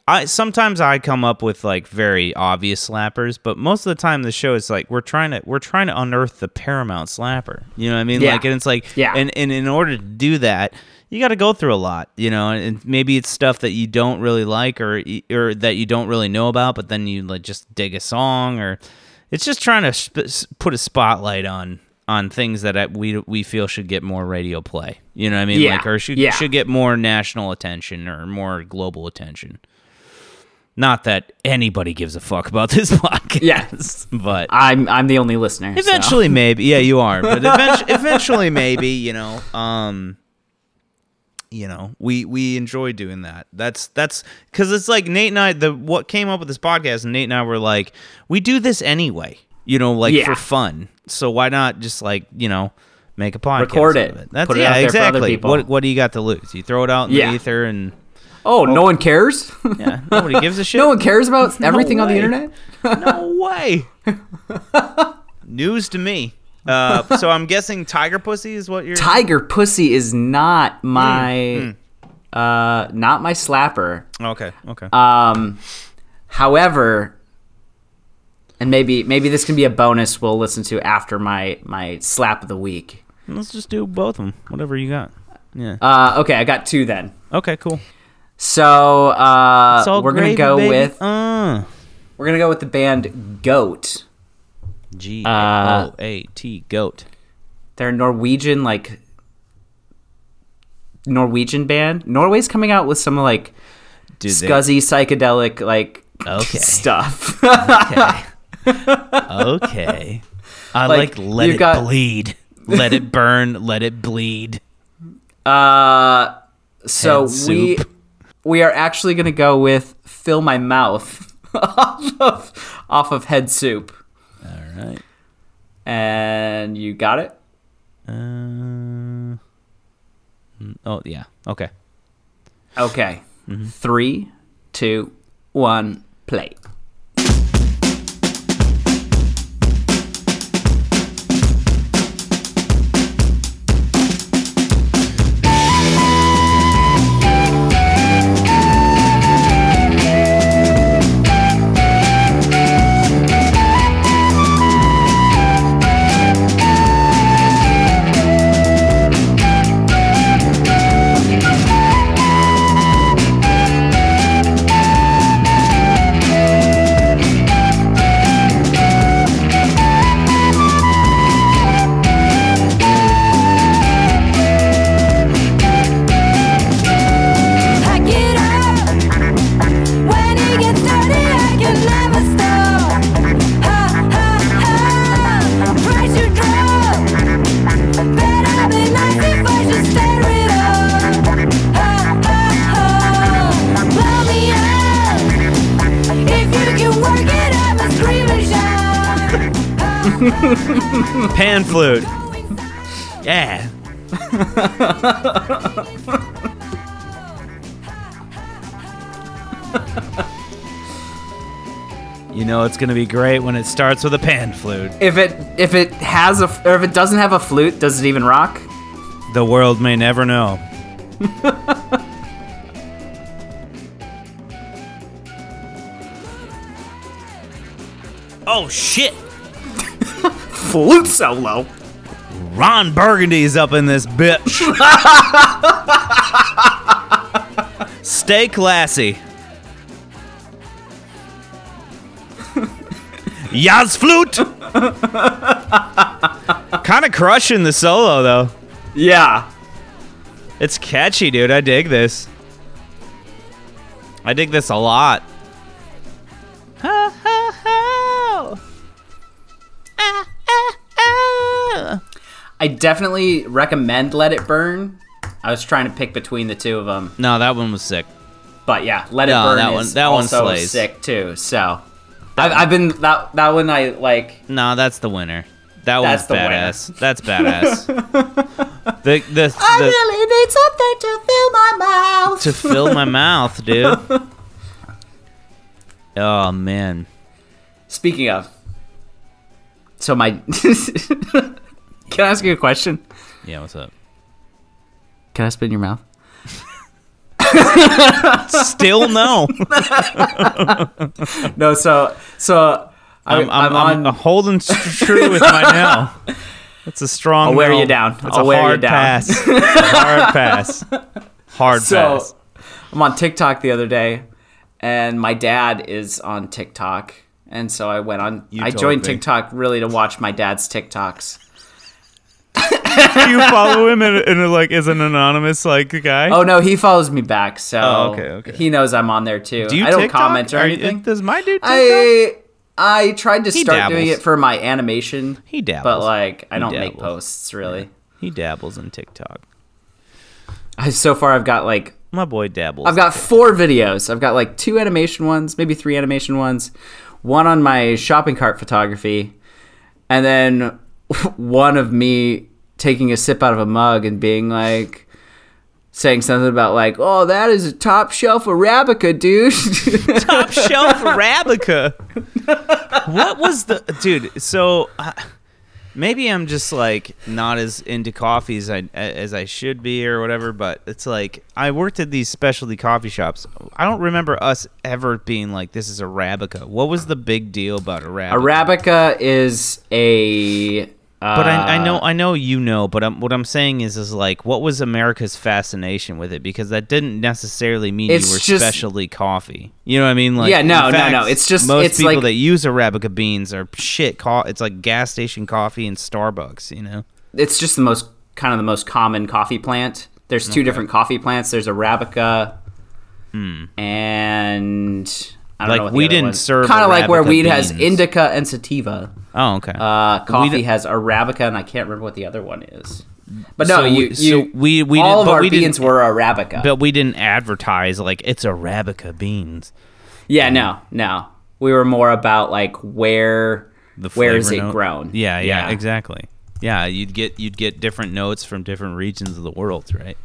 I sometimes I come up with like very obvious slappers, but most of the time the show is like we're trying to we're trying to unearth the paramount slapper. You know what I mean? Yeah. Like and it's like Yeah. and, and in order to do that, you got to go through a lot, you know, and maybe it's stuff that you don't really like or or that you don't really know about, but then you like just dig a song or it's just trying to sp- put a spotlight on on things that I, we we feel should get more radio play. You know what I mean? Yeah. Like or should Yeah. should get more national attention or more global attention. Not that anybody gives a fuck about this podcast. Yes. But I'm I'm the only listener. so- eventually maybe. Yeah, you are. But eventually, eventually maybe, you know, um you know, we we enjoy doing that. That's that's cuz it's like Nate and I the what came up with this podcast and Nate and I were like, we do this anyway. You know, like Yeah. for fun. So why not just like, you know, make a podcast Record it. of That's Put it yeah, out there for other exactly. people. What what do you got to lose? You throw it out in Yeah. the ether and Oh, no one cares. yeah, nobody gives a shit. no one cares about everything on the internet. No way. News to me. Uh, so I'm guessing tiger pussy is what you're. Tiger pussy is Hmm, not my uh not my slapper. okay. Okay. Um however and maybe maybe this can be a bonus we'll listen to after my my slap of the week. Let's just do both of them. Whatever you got. Yeah. Uh okay, I got two then. Okay. Cool. So uh we're to go baby. with uh. we're to go with the band Goat. G Uh, O A T goat. They're a Norwegian like Norwegian band. Norway's coming out with some like they- scuzzy psychedelic like Okay. stuff. Okay. okay. I Like, like, let it got- bleed. Let it burn. Let it bleed. uh so we. We are actually going to go with fill my mouth off of off of head soup. All right. And you got it? Uh, mm, oh yeah. Okay. Okay. Mm-hmm. Three, two, one, play. Know it's gonna be great when it starts with a pan flute. If it if it has a or if it doesn't have a flute, does it even rock? The world may never know. oh shit! Flute solo. Ron Burgundy's up in this bitch. Stay classy. Yaz flute. kind of crushing the solo though. Yeah. It's catchy, dude. I dig this. I dig this a lot. Ha, ha, ha. Ah, ah, ah. I definitely recommend Let It Burn. I was trying to pick between the two of them, No, that one was sick. but yeah, Let It No, Burn that one- is that one also slays. sick too. So, I've, I've been that that one I like. No, that's the winner. That That's one's the winner. badass. That's badass. the the, I really need something to fill my mouth. to fill my mouth, dude. Oh man. Speaking of, so my can I ask you a question? Yeah, what's up? Can I spit in your mouth? Still no. No, so so I'm, I'm, I'm, I'm, on. holding true with my no. It's a strong. I'll wear no. you down. It's I'll a wear you hard down. pass. hard pass. Hard so pass. I'm on TikTok the other day, and my dad is on TikTok, and so I went on. You I joined me. TikTok really to watch my dad's TikToks. Do you follow him and, and like is an anonymous like guy? Oh no, he follows me back, so Oh, okay, okay. he knows I'm on there too. Do you I don't TikTok? comment or Are you- anything. does my dude TikTok? I I tried to He start doing it for my animation. He dabbles. but like I He don't make posts really. he dabbles in TikTok. I, so far, I've got like My boy dabbles. I've got four videos. I've got like two animation ones, maybe three animation ones, one on my shopping cart photography, and then one of me taking a sip out of a mug and being like, saying something about like, "Oh, that is a top shelf Arabica, dude." top shelf Arabica. what was the dude? So uh, maybe I'm just like not as into coffee as I as I should be or whatever. But it's like I worked at these specialty coffee shops. I don't remember us ever being like, "This is Arabica." What was the big deal about Arabica? Arabica is a. Uh, But I, I know I know you know, but I'm, what I'm saying is is like what was America's fascination with it? Because that didn't necessarily mean you were just- specialty coffee. You know what I mean? Like Yeah, no, no, fact, no, it's just- most it's people like- that use Arabica beans are shit. Co- it's like gas station coffee and Starbucks. You know? it's just the most kind of the most common coffee plant. There's two different coffee plants. There's Arabica, and don't Hmm. Like, know what the we other didn't one- serve kind of like where Arabica weed has indica and sativa. Oh, okay. Uh, coffee di- has Arabica, and I can't remember what the other one is. But So no, we- you, so you we- we all did- of but our we didn't- beans were Arabica. but we didn't advertise like it's Arabica beans. yeah, no, no, we were more about like where The where is it note. grown? Yeah, yeah, exactly. Yeah, you'd get you'd get different notes from different regions of the world, right?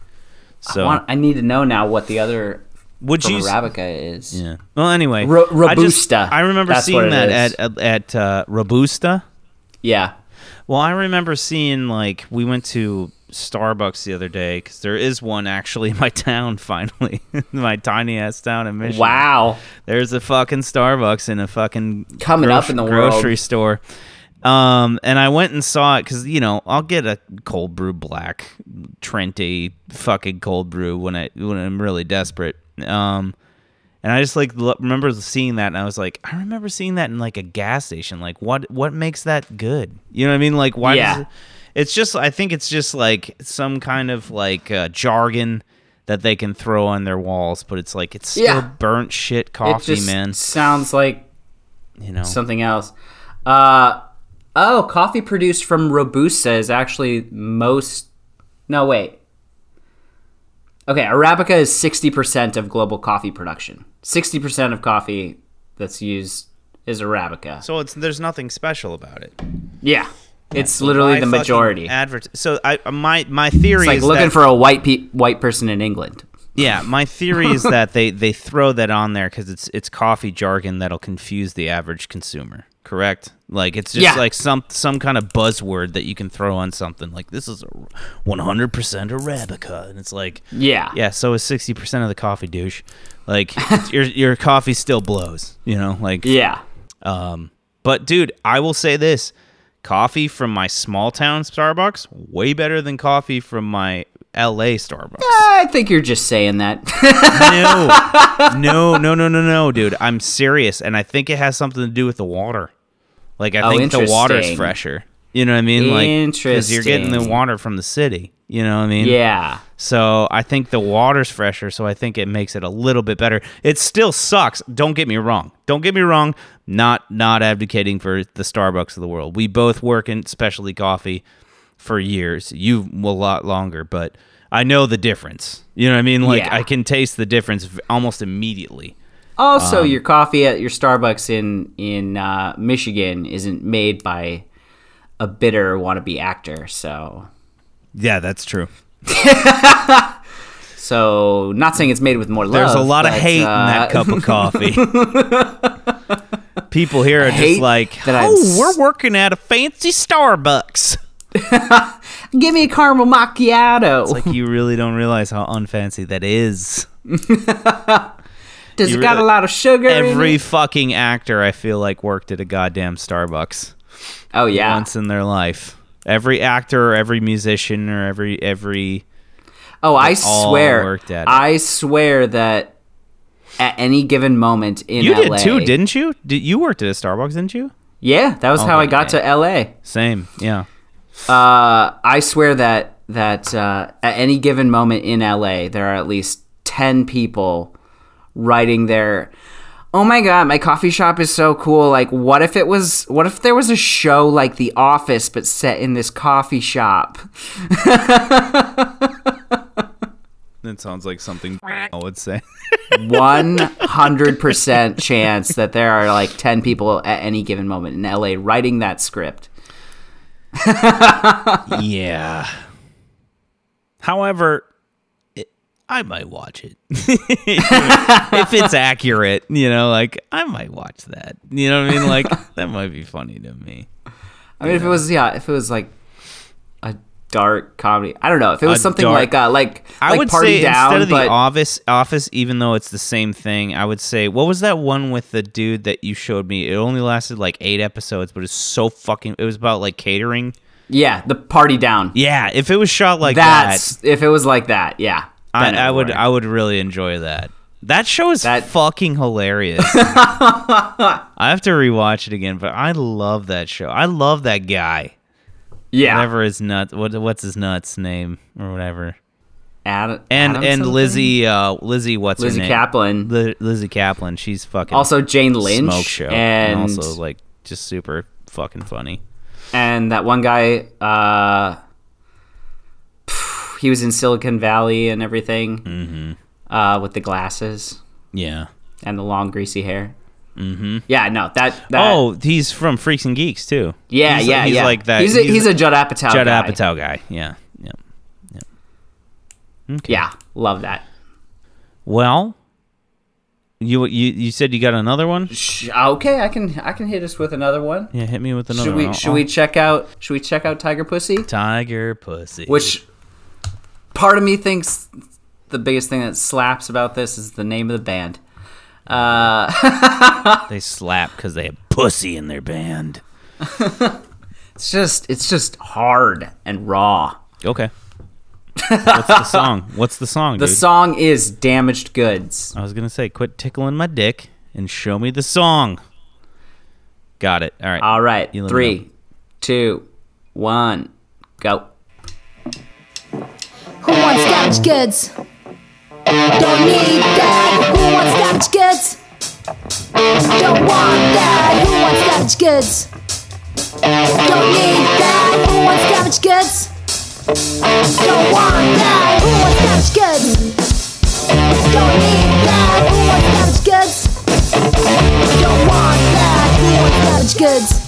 So I, want, I need to know now what the other would from you? s- Arabica is. Yeah. Well, anyway, Ro- I just- Robusta. I, remember That's seeing what it that is. at at, at uh, Robusta. Yeah. Well, I remember seeing like we went to Starbucks the other day because there is one actually in my town. Finally, my tiny ass town in Michigan. Wow. There's a fucking Starbucks in a fucking Coming up in the world. grocery store. Um, and I went and saw it because you know I'll get a cold brew black Trenta fucking cold brew when I when I'm really desperate. Um, and I just like lo- remember seeing that, and I was like, I remember seeing that in like a gas station. Like, what what makes that good? You know what I mean? Like, why? Yeah. It, it's just I think it's just like some kind of like uh, jargon that they can throw on their walls, but it's like it's still Yeah. burnt shit coffee, it just man. sounds like You know, something else. Uh, oh, coffee produced from Robusta is actually most. No, wait. Okay, Arabica is 60% of global coffee production. 60% of coffee that's used is Arabica. so it's there's nothing special about it. yeah. It's So literally the majority. Advert. So I my my theory is it's like is looking that, for a white pe- white person in England. yeah my theory is that they they throw that on there because it's it's coffee jargon that'll confuse the average consumer. Correct. Like it's just Yeah. like some some kind of buzzword that you can throw on something. Like this is a 100% Arabica, and it's like Yeah. yeah. So is 60% of the coffee douche. Like your your coffee still blows. You know, like Yeah. Um, but dude, I will say this: coffee from my small town Starbucks way better than coffee from my L.A. Starbucks. I think you're just saying that. no, no, no, no, no, no, dude. I'm serious, and I think it has something to do with the water. Like I Oh, think the water's fresher. You know what I mean? Like because you're getting the water from the city. You know what I mean? yeah. So I think the water's fresher, so I think it makes it a little bit better. It still sucks. Don't get me wrong. Don't get me wrong. Not not advocating for the Starbucks of the world. We both work in specialty coffee for years. You a lot longer, but I know the difference. You know what I mean? Like Yeah. I can taste the difference almost immediately. Also, Um, your coffee at your Starbucks in in uh, Michigan isn't made by a bitter wannabe actor. So, Yeah, that's true. so not saying it's made with more love. There's a lot of but, hate in uh, that cup of coffee. People here are just like, "Oh, we're working at a fancy Starbucks." Give me a caramel macchiato. It's like you really don't realize how unfancy that is. Does You it got really- a lot of sugar in Every fucking actor I feel like worked at a goddamn Starbucks Oh yeah. once in their life. Every actor, or every musician, or every every Oh, I swear. worked at. I swear that at any given moment in you LA, did too, didn't you? Did you worked at a Starbucks, didn't you? Yeah, that was how I got to LA. Same, yeah. Uh, I swear that that uh, at any given moment in LA, there are at least ten people writing their. Oh my god, my coffee shop is so cool. Like, what if it was? What if there was a show like The Office, but set in this coffee shop? That sounds like something I would say. One hundred percent chance that there are like ten people at any given moment in LA writing that script. yeah. However, it, I might watch it if it's accurate. You know, like I might watch that. You know what I mean? Like that might be funny to me. I mean, if it was yeah, if it was like a dark comedy, I don't know. If it was A something dark- like uh, like I like would Party say Down, instead of but the office, office, even though it's the same thing, I would say what was that one with the dude that you showed me? It only lasted like eight episodes, but it's so fucking. It was about like catering. yeah, the Party Down. Yeah, if it was shot like That's that, if it was like that. Yeah, I, I would. I would really enjoy that. That show is That- fucking hilarious. I have to rewatch it again, but I love that show. I love that guy. yeah, Whatever his nuts what what's his nuts name or whatever. Ad- And Adam and something? Lizzy, uh, Lizzy, what's Lizzy her name? Caplan. Li- Lizzy Caplan. She's fucking also Jane Lynch, smoke show, and also like just super fucking funny. and that one guy. Uh, he was in Silicon Valley and everything. Mm-hmm. Uh, with the glasses Yeah. and the long greasy hair. Mm-hmm. Yeah, no, that. that oh, he's from Freaks and Geeks too. yeah, he's, yeah, he's yeah. like that. He's a, he's a Judd Apatow Judd guy. Apatow guy. Yeah, yeah, yeah. Okay. Yeah, love that. Well, you you you said you got another one? Okay, I can I can hit us with another one. Yeah, hit me with another Should we one. should we check out should we check out Tiger Pussy? Tiger Pussy. Which part of me thinks the biggest thing that slaps about this is the name of the band. Uh, they slap because they have pussy in their band. it's just it's just hard and raw. Okay. What's the song? What's the song, The dude? song is Damaged Goods. I was gonna say, quit tickling my dick and show me the song. Got it. All right. All right, You let me three, two, one, go. Who wants damaged goods? Don't need that. Who wants damaged goods? Don't want that. Who wants damaged goods? Don't need that. Who wants damaged goods? Don't want that. Who wants damaged goods? Don't need that. Who wants damaged goods? Don't want that. Who wants goods?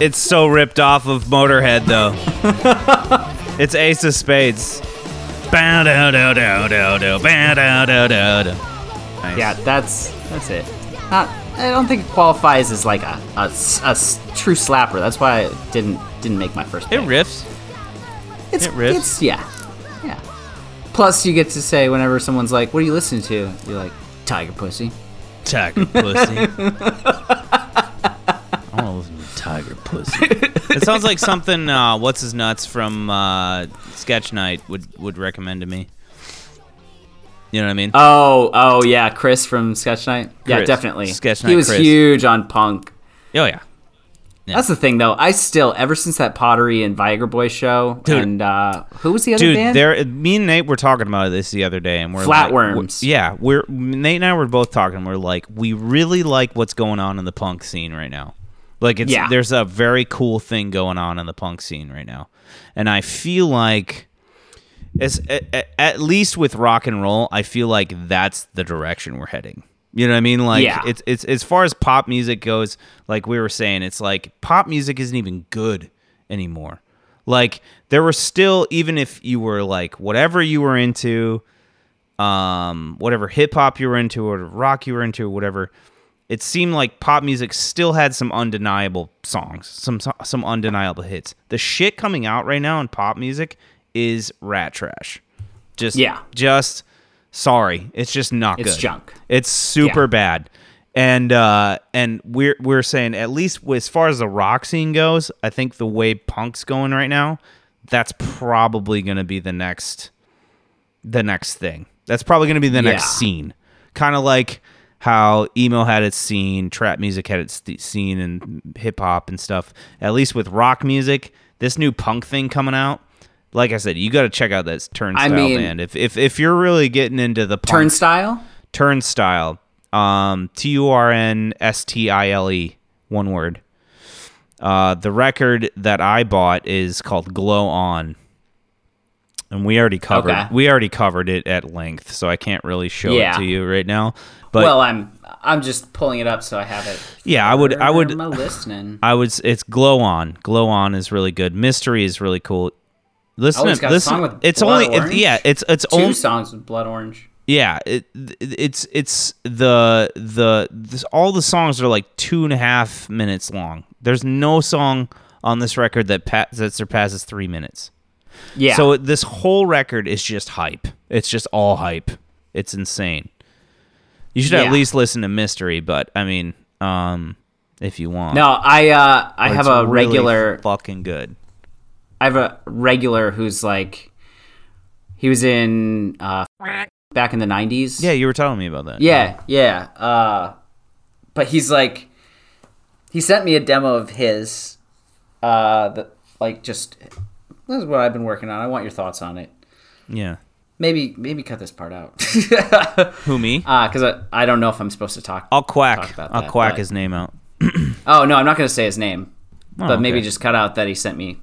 it's so ripped off of Motorhead though. it's Ace of Spades. Bow dow dow dow dow dow bow dow dow dow dow. Nice. Yeah, that's that's it. Not, I don't think it qualifies as like a a true slapper. That's why I didn't didn't make my first. It pick. riffs. It's, it riffs. It's yeah, yeah. Plus, you get to say whenever someone's like, "What are you listening to?" You're like, "Tiger Pussy." Tiger pussy. I want to listen to Tiger pussy. It sounds like something. Uh, What's his nuts from uh, Sketch Night would would recommend to me. You know what I mean? Oh, oh yeah, Chris from Sketch Night. Yeah, definitely. Sketch Night. He was Chris. huge on punk. oh yeah. Yeah. That's the thing, though. I still, ever since that Pottery and Viagra Boy show, Dude. and uh, who was the other Dude, band? there. Me and Nate were talking about this the other day, and we're like- Flatworms. we're- yeah, we're Nate and I were both talking. We're like, we really like what's going on in the punk scene right now. Like, it's Yeah. there's a very cool thing going on in the punk scene right now, and I feel like, as at, at least with rock and roll, I feel like that's the direction we're heading. You know what I mean? Like Yeah. it's it's as far as pop music goes, like we were saying, it's like pop music isn't even good anymore. Like there were still even if you were like whatever you were into, um, whatever hip hop you were into or rock you were into, whatever. It seemed like pop music still had some undeniable songs, some some undeniable hits. The shit coming out right now in pop music is rat trash. Just Yeah. just sorry, it's just not It's good. It's junk. It's super Yeah. bad. And uh and we're we're saying at least as far as the rock scene goes, I think the way punk's going right now, that's probably going to be the next the next thing. That's probably going to be the next scene. Kind of like how emo had its scene, trap music had its th- scene, and hip hop and stuff. At least with rock music, this new punk thing coming out. Like I said, you got to check out that Turnstile mean- band. If if if you're really getting into the punk, Turnstile. Turnstile, um, T U R N S T I L E, one word. Uh, the record that I bought is called Glow On, and we already covered Okay. we already covered it at length, so I can't really show Yeah. it to you right now. But well, I'm I'm just pulling it up so I have it. Yeah, I would- I would- Am I listening? I was it's Glow On. Glow On is really good. Mystery is really cool. Listen, Oh, it's got a listen. song with it's Blood only it, yeah. It's it's Two only songs with Blood Orange. yeah. It, it's it's the the this, all the songs are like two and a half minutes long. There's no song on this record that pa- that surpasses three minutes. Yeah. So this whole record is just hype. It's just all hype. It's insane. You should at least listen to Mystery, but I mean, um, if you want, no, I uh I have a really regular fucking good. I have a regular who's like he was in uh back in the 90s. Yeah, you were telling me about that. Yeah, yeah. Uh but he's like he sent me a demo of his uh that like just this is what I've been working on. I want your thoughts on it. Yeah. Maybe maybe cut this part out. Who me? Uh cuz I, I don't know if I'm supposed to talk. I'll talk quack. about I'll that, quack but- his name out. Oh, no, I'm not going to say his name. Oh, but maybe okay. just cut out that he sent me.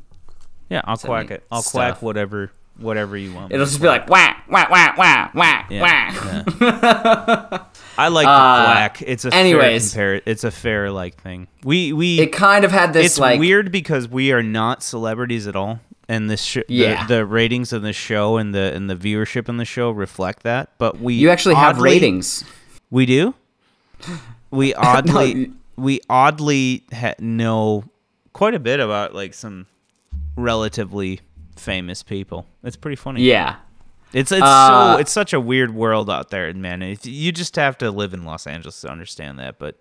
Yeah, I'll quack it. I'll stuff. quack whatever whatever you want. It'll just be like wah wah wah wah wah Yeah, wah. I like Uh, the quack. It's a anyways. fair compare. It's a fair like thing. We we It kind of had this it's like weird because we are not celebrities at all, and this sh- Yeah. the, the ratings of the show and the and the viewership in the show reflect that. But we you actually have ratings. We do. We oddly you- we oddly ha- know quite a bit about like some relatively famous people. It's pretty funny. Yeah. It's it's Uh, so it's such a weird world out there, man. If, you just have to live in Los Angeles to understand that. But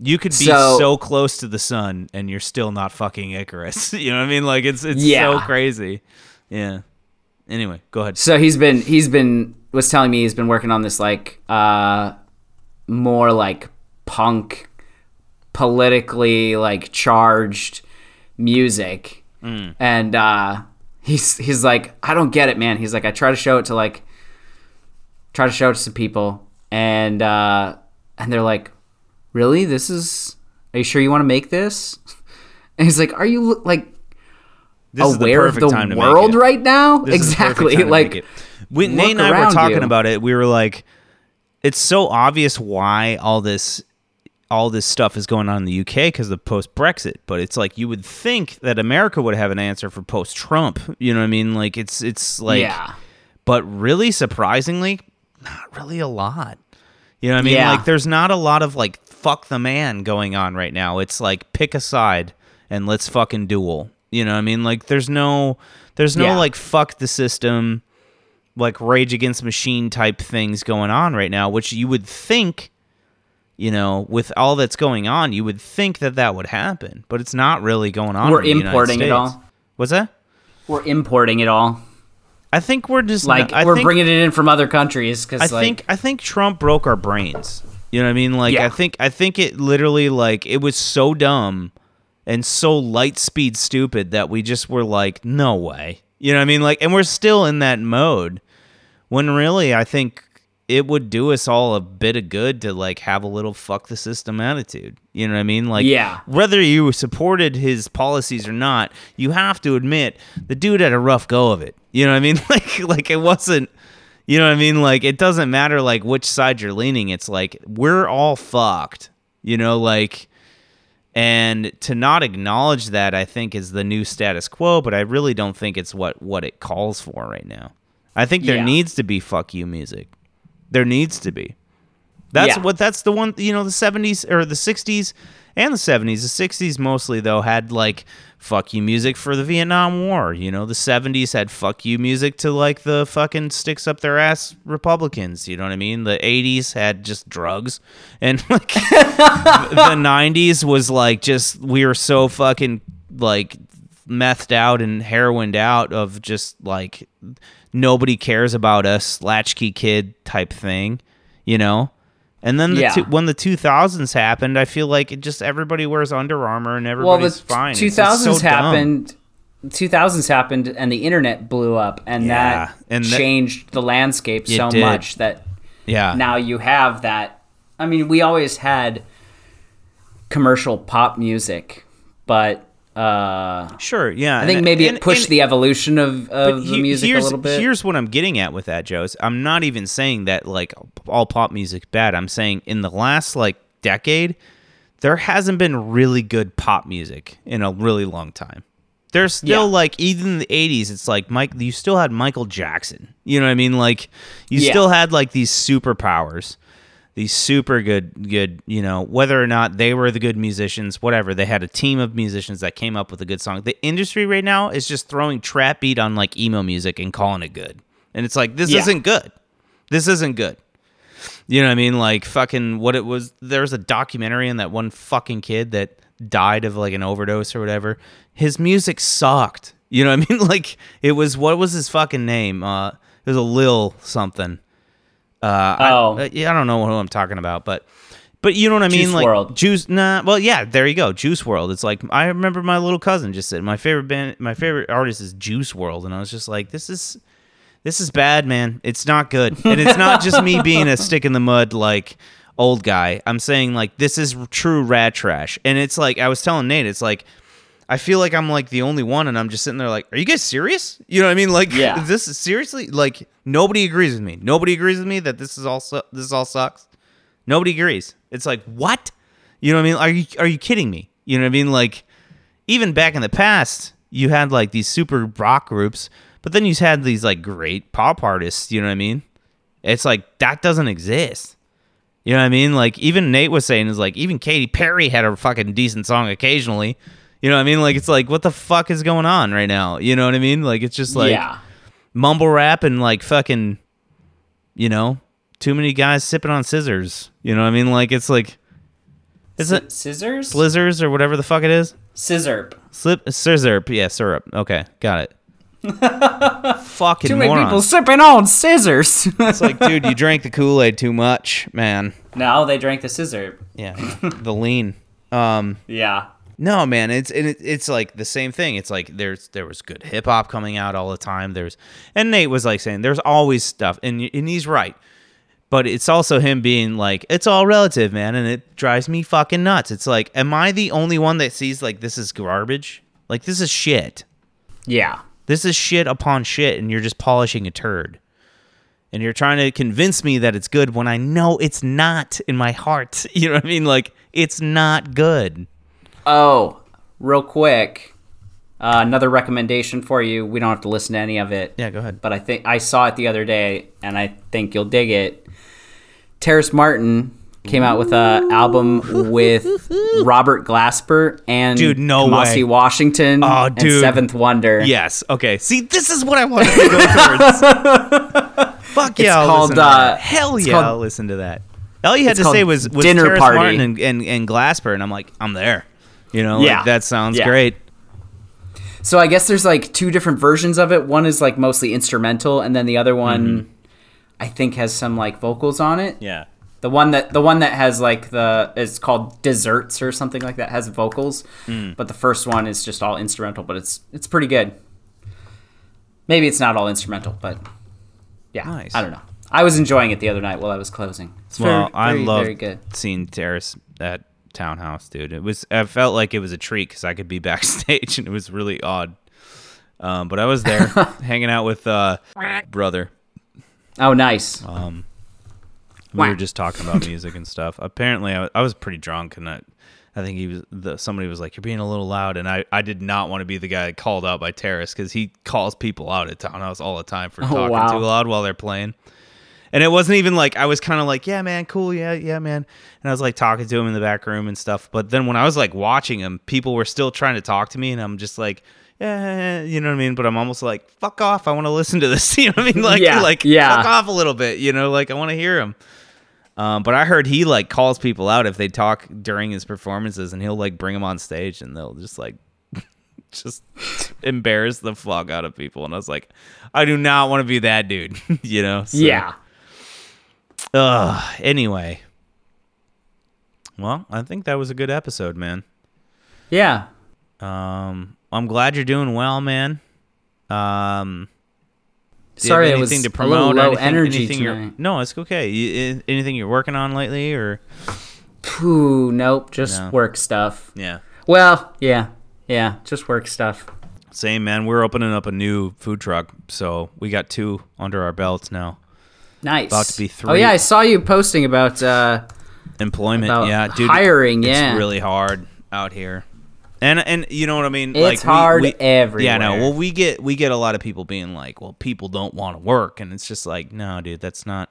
you could be so, So- close to the sun and you're still not fucking Icarus. you know what I mean? Like it's it's so crazy. Yeah. Anyway, go ahead. So he's been he's been was telling me he's been working on this like uh more like punk politically like charged music. And uh he's he's like I don't get it, man. He's like I try to show it to like try to show it to some people and uh and they're like, "Really? This is Are you sure you want to make this?" And he's like, "Are you like This is the aware of the world right now?" This is the perfect exactly. Like we, Nate and I were talking you. about it. We were like, it's so obvious why all this all this stuff is going on in the UK because of post Brexit. But it's like you would think that America would have an answer for post Trump. You know what I mean? Like it's it's like, yeah. but really surprisingly, not really a lot. You know what I mean? Yeah. Like there's not a lot of like fuck the man going on right now. It's like pick a side and let's fucking duel. You know what I mean? Like there's no there's no Yeah. like fuck the system like rage against machine type things going on right now, which you would think you know, with all that's going on, you would think that that would happen, but it's not really going on. We're importing it all. What's that? We're importing it all. I think we're just Like I we're think, bringing it in from other countries I because like think I think Trump broke our brains. You know what I mean? Like Yeah. I think I think it literally like it was so dumb and so light speed stupid that we just were like, no way. You know what I mean? Like and we're still in that mode. When really I think it would do us all a bit of good to like have a little fuck the system attitude. You know what I mean? Like Yeah. whether you supported his policies or not, you have to admit the dude had a rough go of it. You know what I mean? Like like it wasn't You know what I mean? Like it doesn't matter like which side you're leaning. It's like we're all fucked. You know, like and to not acknowledge that I think is the new status quo, but I really don't think it's what what it calls for right now. I think there Yeah. needs to be fuck you music. There needs to be. That's Yeah. what that's the one you know the 70s or the 60s and the 70s. The 60s mostly though had like fuck you music for the Vietnam War, you know. The 70s had fuck you music to like the fucking sticks up their ass Republicans, you know what I mean? The 80s had just drugs and like the 90s was like just we were so fucking like methed out and heroined out of just like nobody cares about us latchkey kid type thing you know and then the Yeah. two, when the 2000s happened i feel like it just everybody wears under armor and well, everybody's the fine It's two just so thousands dumb. happened. Two thousands happened, and the internet blew up, and Yeah, that and changed the landscape so did. much that yeah now you have that. I mean, we always had commercial pop music, but uh, sure yeah I think and- maybe and- it pushed and- the evolution of, of the he- music a little bit. Here's what I'm getting at with that, Joe. I'm not even saying that like all pop music's bad. I'm saying in the last like decade, there hasn't been really good pop music in a really long time. There's still Yeah. like even in the 80s, it's like Mike. You still had Michael Jackson. You know what I mean? Like you Yeah. still had like these superpowers these super good good you know whether or not they were the good musicians whatever they had a team of musicians that came up with a good song. The industry right now is just throwing trap beat on like emo music and calling it good. And it's like this Yeah. isn't good. This isn't good. You know what i mean? Like fucking what it was there was a documentary on that one fucking kid that died of like an overdose or whatever. His music sucked. You know what i mean? Like it was what was his fucking name? Uh it was a lil something uh, Oh. I, uh, I don't know who I'm talking about, but but you know what I mean, Juice like WRLD. Juice. Nah, well, yeah, there you go, Juice WRLD. It's like I remember my little cousin just said my favorite band, my favorite artist is Juice WRLD, and I was just like, this is this is bad, man. It's not good, and it's not just me being a stick in the mud like old guy. I'm saying like this is true rat trash, and it's like I was telling Nate, it's like. I feel like I'm like the only one, and I'm just sitting there like, "Are you guys serious?" You know what I mean? Like, Yeah. this is seriously like nobody agrees with me. Nobody agrees with me that this is all su- this all sucks. Nobody agrees. It's like what? You know what I mean? Are you are you kidding me? You know what I mean? Like even back in the past, you had like these super rock groups, but then you had these like great pop artists. You know what I mean? It's like that doesn't exist. You know what I mean? Like even Nate was saying is like even Katy Perry had a fucking decent song occasionally. You know what I mean? Like it's like what the fuck is going on right now? You know what I mean? Like it's just like yeah, mumble rap and like fucking you know, too many guys sipping on scissors. You know what I mean? Like it's like is it scissors, slizzers or whatever the fuck it is? scissor. Slip syrup, yeah, syrup. Okay, got it. Fucking Too many morons. people sipping on scissors. it's like, dude, you drank the Kool Aid too much, man. no, they drank the scissor. Yeah, the lean. Um, Yeah, no, man, it's and it, it's like the same thing. It's like there's there was good hip hop coming out all the time. There's and Nate was like saying there's always stuff, and and he's right. But it's also him being like, it's all relative, man, and it drives me fucking nuts. It's like, am I the only one that sees like this is garbage? Like this is shit. yeah, This is shit upon shit, and you're just polishing a turd. And you're trying to convince me that it's good when I know it's not in my heart. You know what I mean? Like, it's not good. Oh, real quick, uh, another recommendation for you. We don't have to listen to any of it. Yeah, go ahead. But I think I saw it the other day, and I think you'll dig it. Terrace Martin came out with a album with Robert Glasper and Dude, no Kamasi way. Washington Oh, and dude. Seventh Wonder. Yes. Okay. See, this is what I wanted to go towards. Fuck yeah! I'll called, uh. Hell it's yeah! called- I'll listen to that. All you had to say was, was Dinner Terrace Party. Martin and, and, and Glasper, and I'm like, I'm there. You know, like, Yeah. that sounds Yeah. great. So I guess there's like two different versions of it. One is like mostly instrumental, and then the other one, I think, has some like vocals on it. Yeah. The one that the one that has like the is called Desserts or something like that has vocals, Hmm. but the first one is just all instrumental. But it's it's pretty good. Maybe it's not all instrumental, but yeah, Nice. I don't know. I was enjoying it the other night while I was closing. It's Well, very, I very, love very good. seeing Terrace at Townhouse, dude. It was I felt like it was a treat because I could be backstage, and it was really odd. Um, but I was there hanging out with uh, brother. Oh, nice. Um, we were just talking about music and stuff. Apparently, I, I was pretty drunk, and I, I think he was. The, somebody was like, "You're being a little loud," and I, I did not want to be the guy called out by Terrace because he calls people out at townhouse all the time for Oh, talking wow. too loud while they're playing. And it wasn't even like I was kind of like, "Yeah, man, cool, yeah, yeah, man," and I was like talking to him in the back room and stuff. But then when I was like watching him, people were still trying to talk to me, and I'm just like. Yeah, you know what I mean. But I'm almost like, fuck off. I want to listen to this. You know what I mean? Like, Yeah, like, yeah. fuck off a little bit. You know, like I want to hear him. Um, but I heard he like calls people out if they talk during his performances, and he'll like bring them on stage, and they'll just like just embarrass the fuck out of people. And I was like, I do not want to be that dude, you know? So, yeah. Ugh. Anyway, well, I think that was a good episode, man. Yeah. Um, I'm glad you're doing well, man. Um. Sorry, it was anything to a promote? little low anything, energy anything tonight. No, it's okay. You, anything you're working on lately, or Phew, nope, just No. work stuff. yeah, Well, yeah, yeah, just work stuff. Same man. We're opening up a new food truck, so we got two under our belts now. Nice. About to be three. Oh yeah. I saw you posting about. uh Employment, About yeah, dude. hiring, it's yeah. really hard out here, and and you know what I mean. It's we- hard we, Yeah, no. Well, we get we get a lot of people being like, "Well, people don't want to work," and it's just like, no, dude, that's not.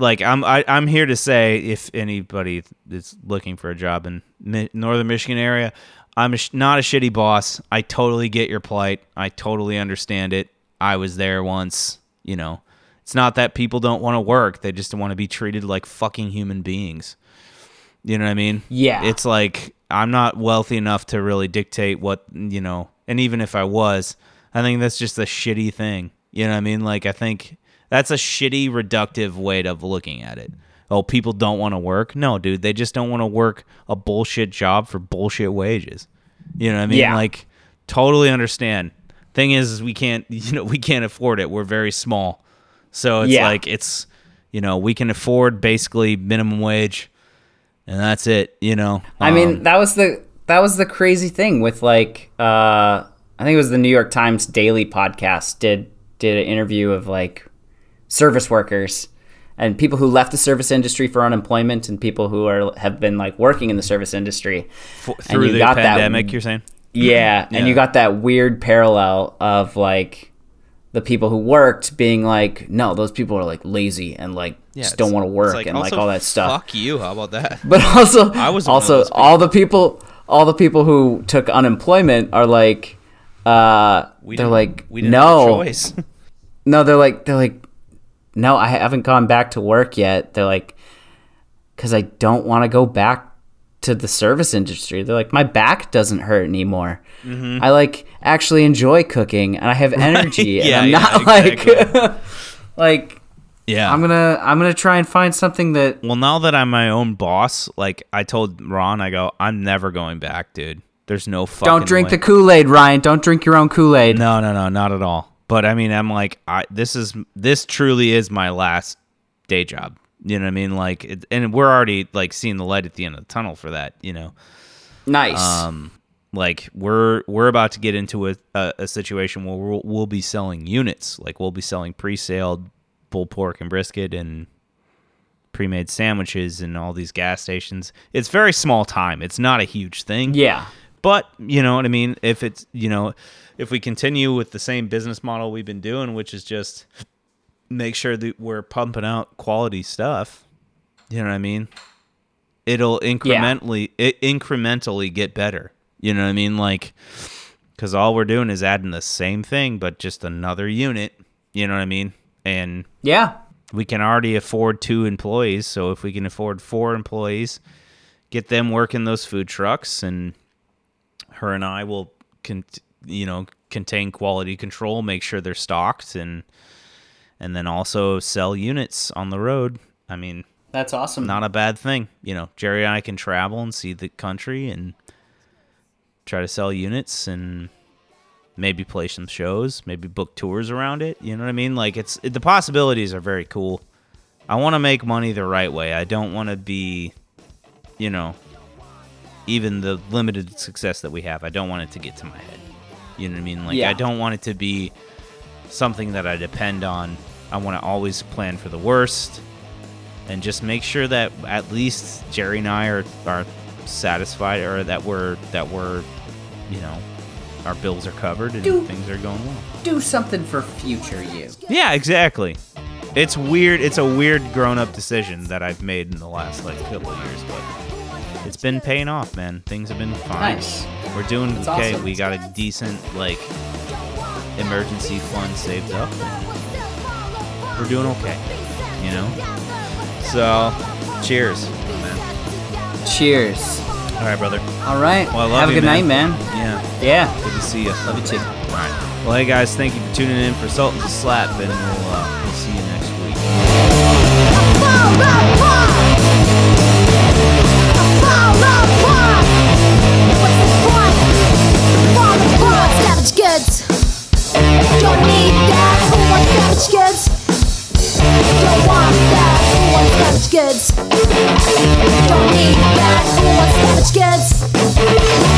Like I'm I, I'm here to say, if anybody is looking for a job in Mi- northern Michigan area, I'm a sh- not a shitty boss. I totally get your plight. I totally understand it. I was there once. You know, it's not that people don't want to work; they just want to be treated like fucking human beings. You know what I mean? Yeah. It's like I'm not wealthy enough to really dictate what, you know, and even if I was, I think that's just a shitty thing. You know what I mean? Like I think that's a shitty reductive way of looking at it. Oh, people don't want to work? No, dude, they just don't want to work a bullshit job for bullshit wages. You know what I mean? Yeah. Like totally understand. Thing is, is we can't, you know, we can't afford it. We're very small. So it's Yeah. like it's you know, we can afford basically minimum wage and that's it, you know. I mean, Um, that was the that was the crazy thing with like uh I think it was the New York Times Daily podcast did did an interview of like service workers and people who left the service industry for unemployment and people who are have been like working in the service industry. f- and through you the got that- pandemic, you're saying? Yeah, and Yeah. you got that weird parallel of like the people who worked being like, no, those people are like lazy and like just don't want to work and like all that stuff. Fuck you. How about that? But also, I was also all the people, all the people who took unemployment are like, uh, We they're like, we didn't have a no, choice. no, they're like, they're like, no, I haven't gone back to work yet. They're like, because I don't want to go back to the service industry. They're like, my back doesn't hurt anymore. Mm-hmm. I like actually enjoy cooking and I have energy. Yeah, and I'm yeah, not like, exactly. like yeah. I'm gonna, I'm gonna try and find something that well, now that I'm my own boss, like I told Ron, I go, I'm never going back, dude. There's no fucking don't drink way. the Kool Aid, Ryan. Don't drink your own Kool Aid. No, no, no, not at all. But I mean, I'm like, I this is this truly is my last day job. You know what I mean? Like, it, and we're already like seeing the light at the end of the tunnel for that. You know, Nice. um, like we're we're about to get into a, a, a situation where we'll, we'll be selling units. Like we'll be selling pre-saled pulled pork and brisket and pre-made sandwiches and all these gas stations. It's very small time. It's not a huge thing. yeah. But you know what I mean. If it's you know, if we continue with the same business model we've been doing, which is just make sure that we're pumping out quality stuff, you know what I mean. It'll incrementally it incrementally get better. You know what I mean? Like, because all we're doing is adding the same thing, but just another unit. You know what I mean? And Yeah. we can already afford two employees. So if we can afford four employees, get them working those food trucks, and her and I will, con- you know, contain quality control, make sure they're stocked, and and then also sell units on the road. I mean, That's awesome. not a bad thing. You know, Jerry and I can travel and see the country and try to sell units and maybe play some shows, maybe book tours around it. You know what I mean? Like it's it, the possibilities are very cool. I want to make money the right way. I don't want to be, you know, even the limited success that we have. I don't want it to get to my head. You know what I mean? Like Yeah. I don't want it to be something that I depend on I want to always plan for the worst, and just make sure that at least Jerry and I are are satisfied, or that we're that we're, you know, our bills are covered and Do- things are going well. Do something for future you. Yeah, exactly. It's weird. It's a weird grown-up decision that I've made in the last like couple of years, but it's been paying off, man. Things have been fine. Nice. We're doing That's okay. awesome. We got a decent like emergency fund saved up. We're doing okay, you know. So, cheers, man. Cheers. All right, brother. All right. Well, I love Have a good man. night, man. Yeah, Yeah. good to see you. Love you too. All right. Well, hey guys, thank you for tuning in for Sultans of Slap, and we'll uh, we'll see you next week. Goods. Don't need that. Who wants savage goods? Don't want that. Savage goods. Don't need that. Who wants damaged goods?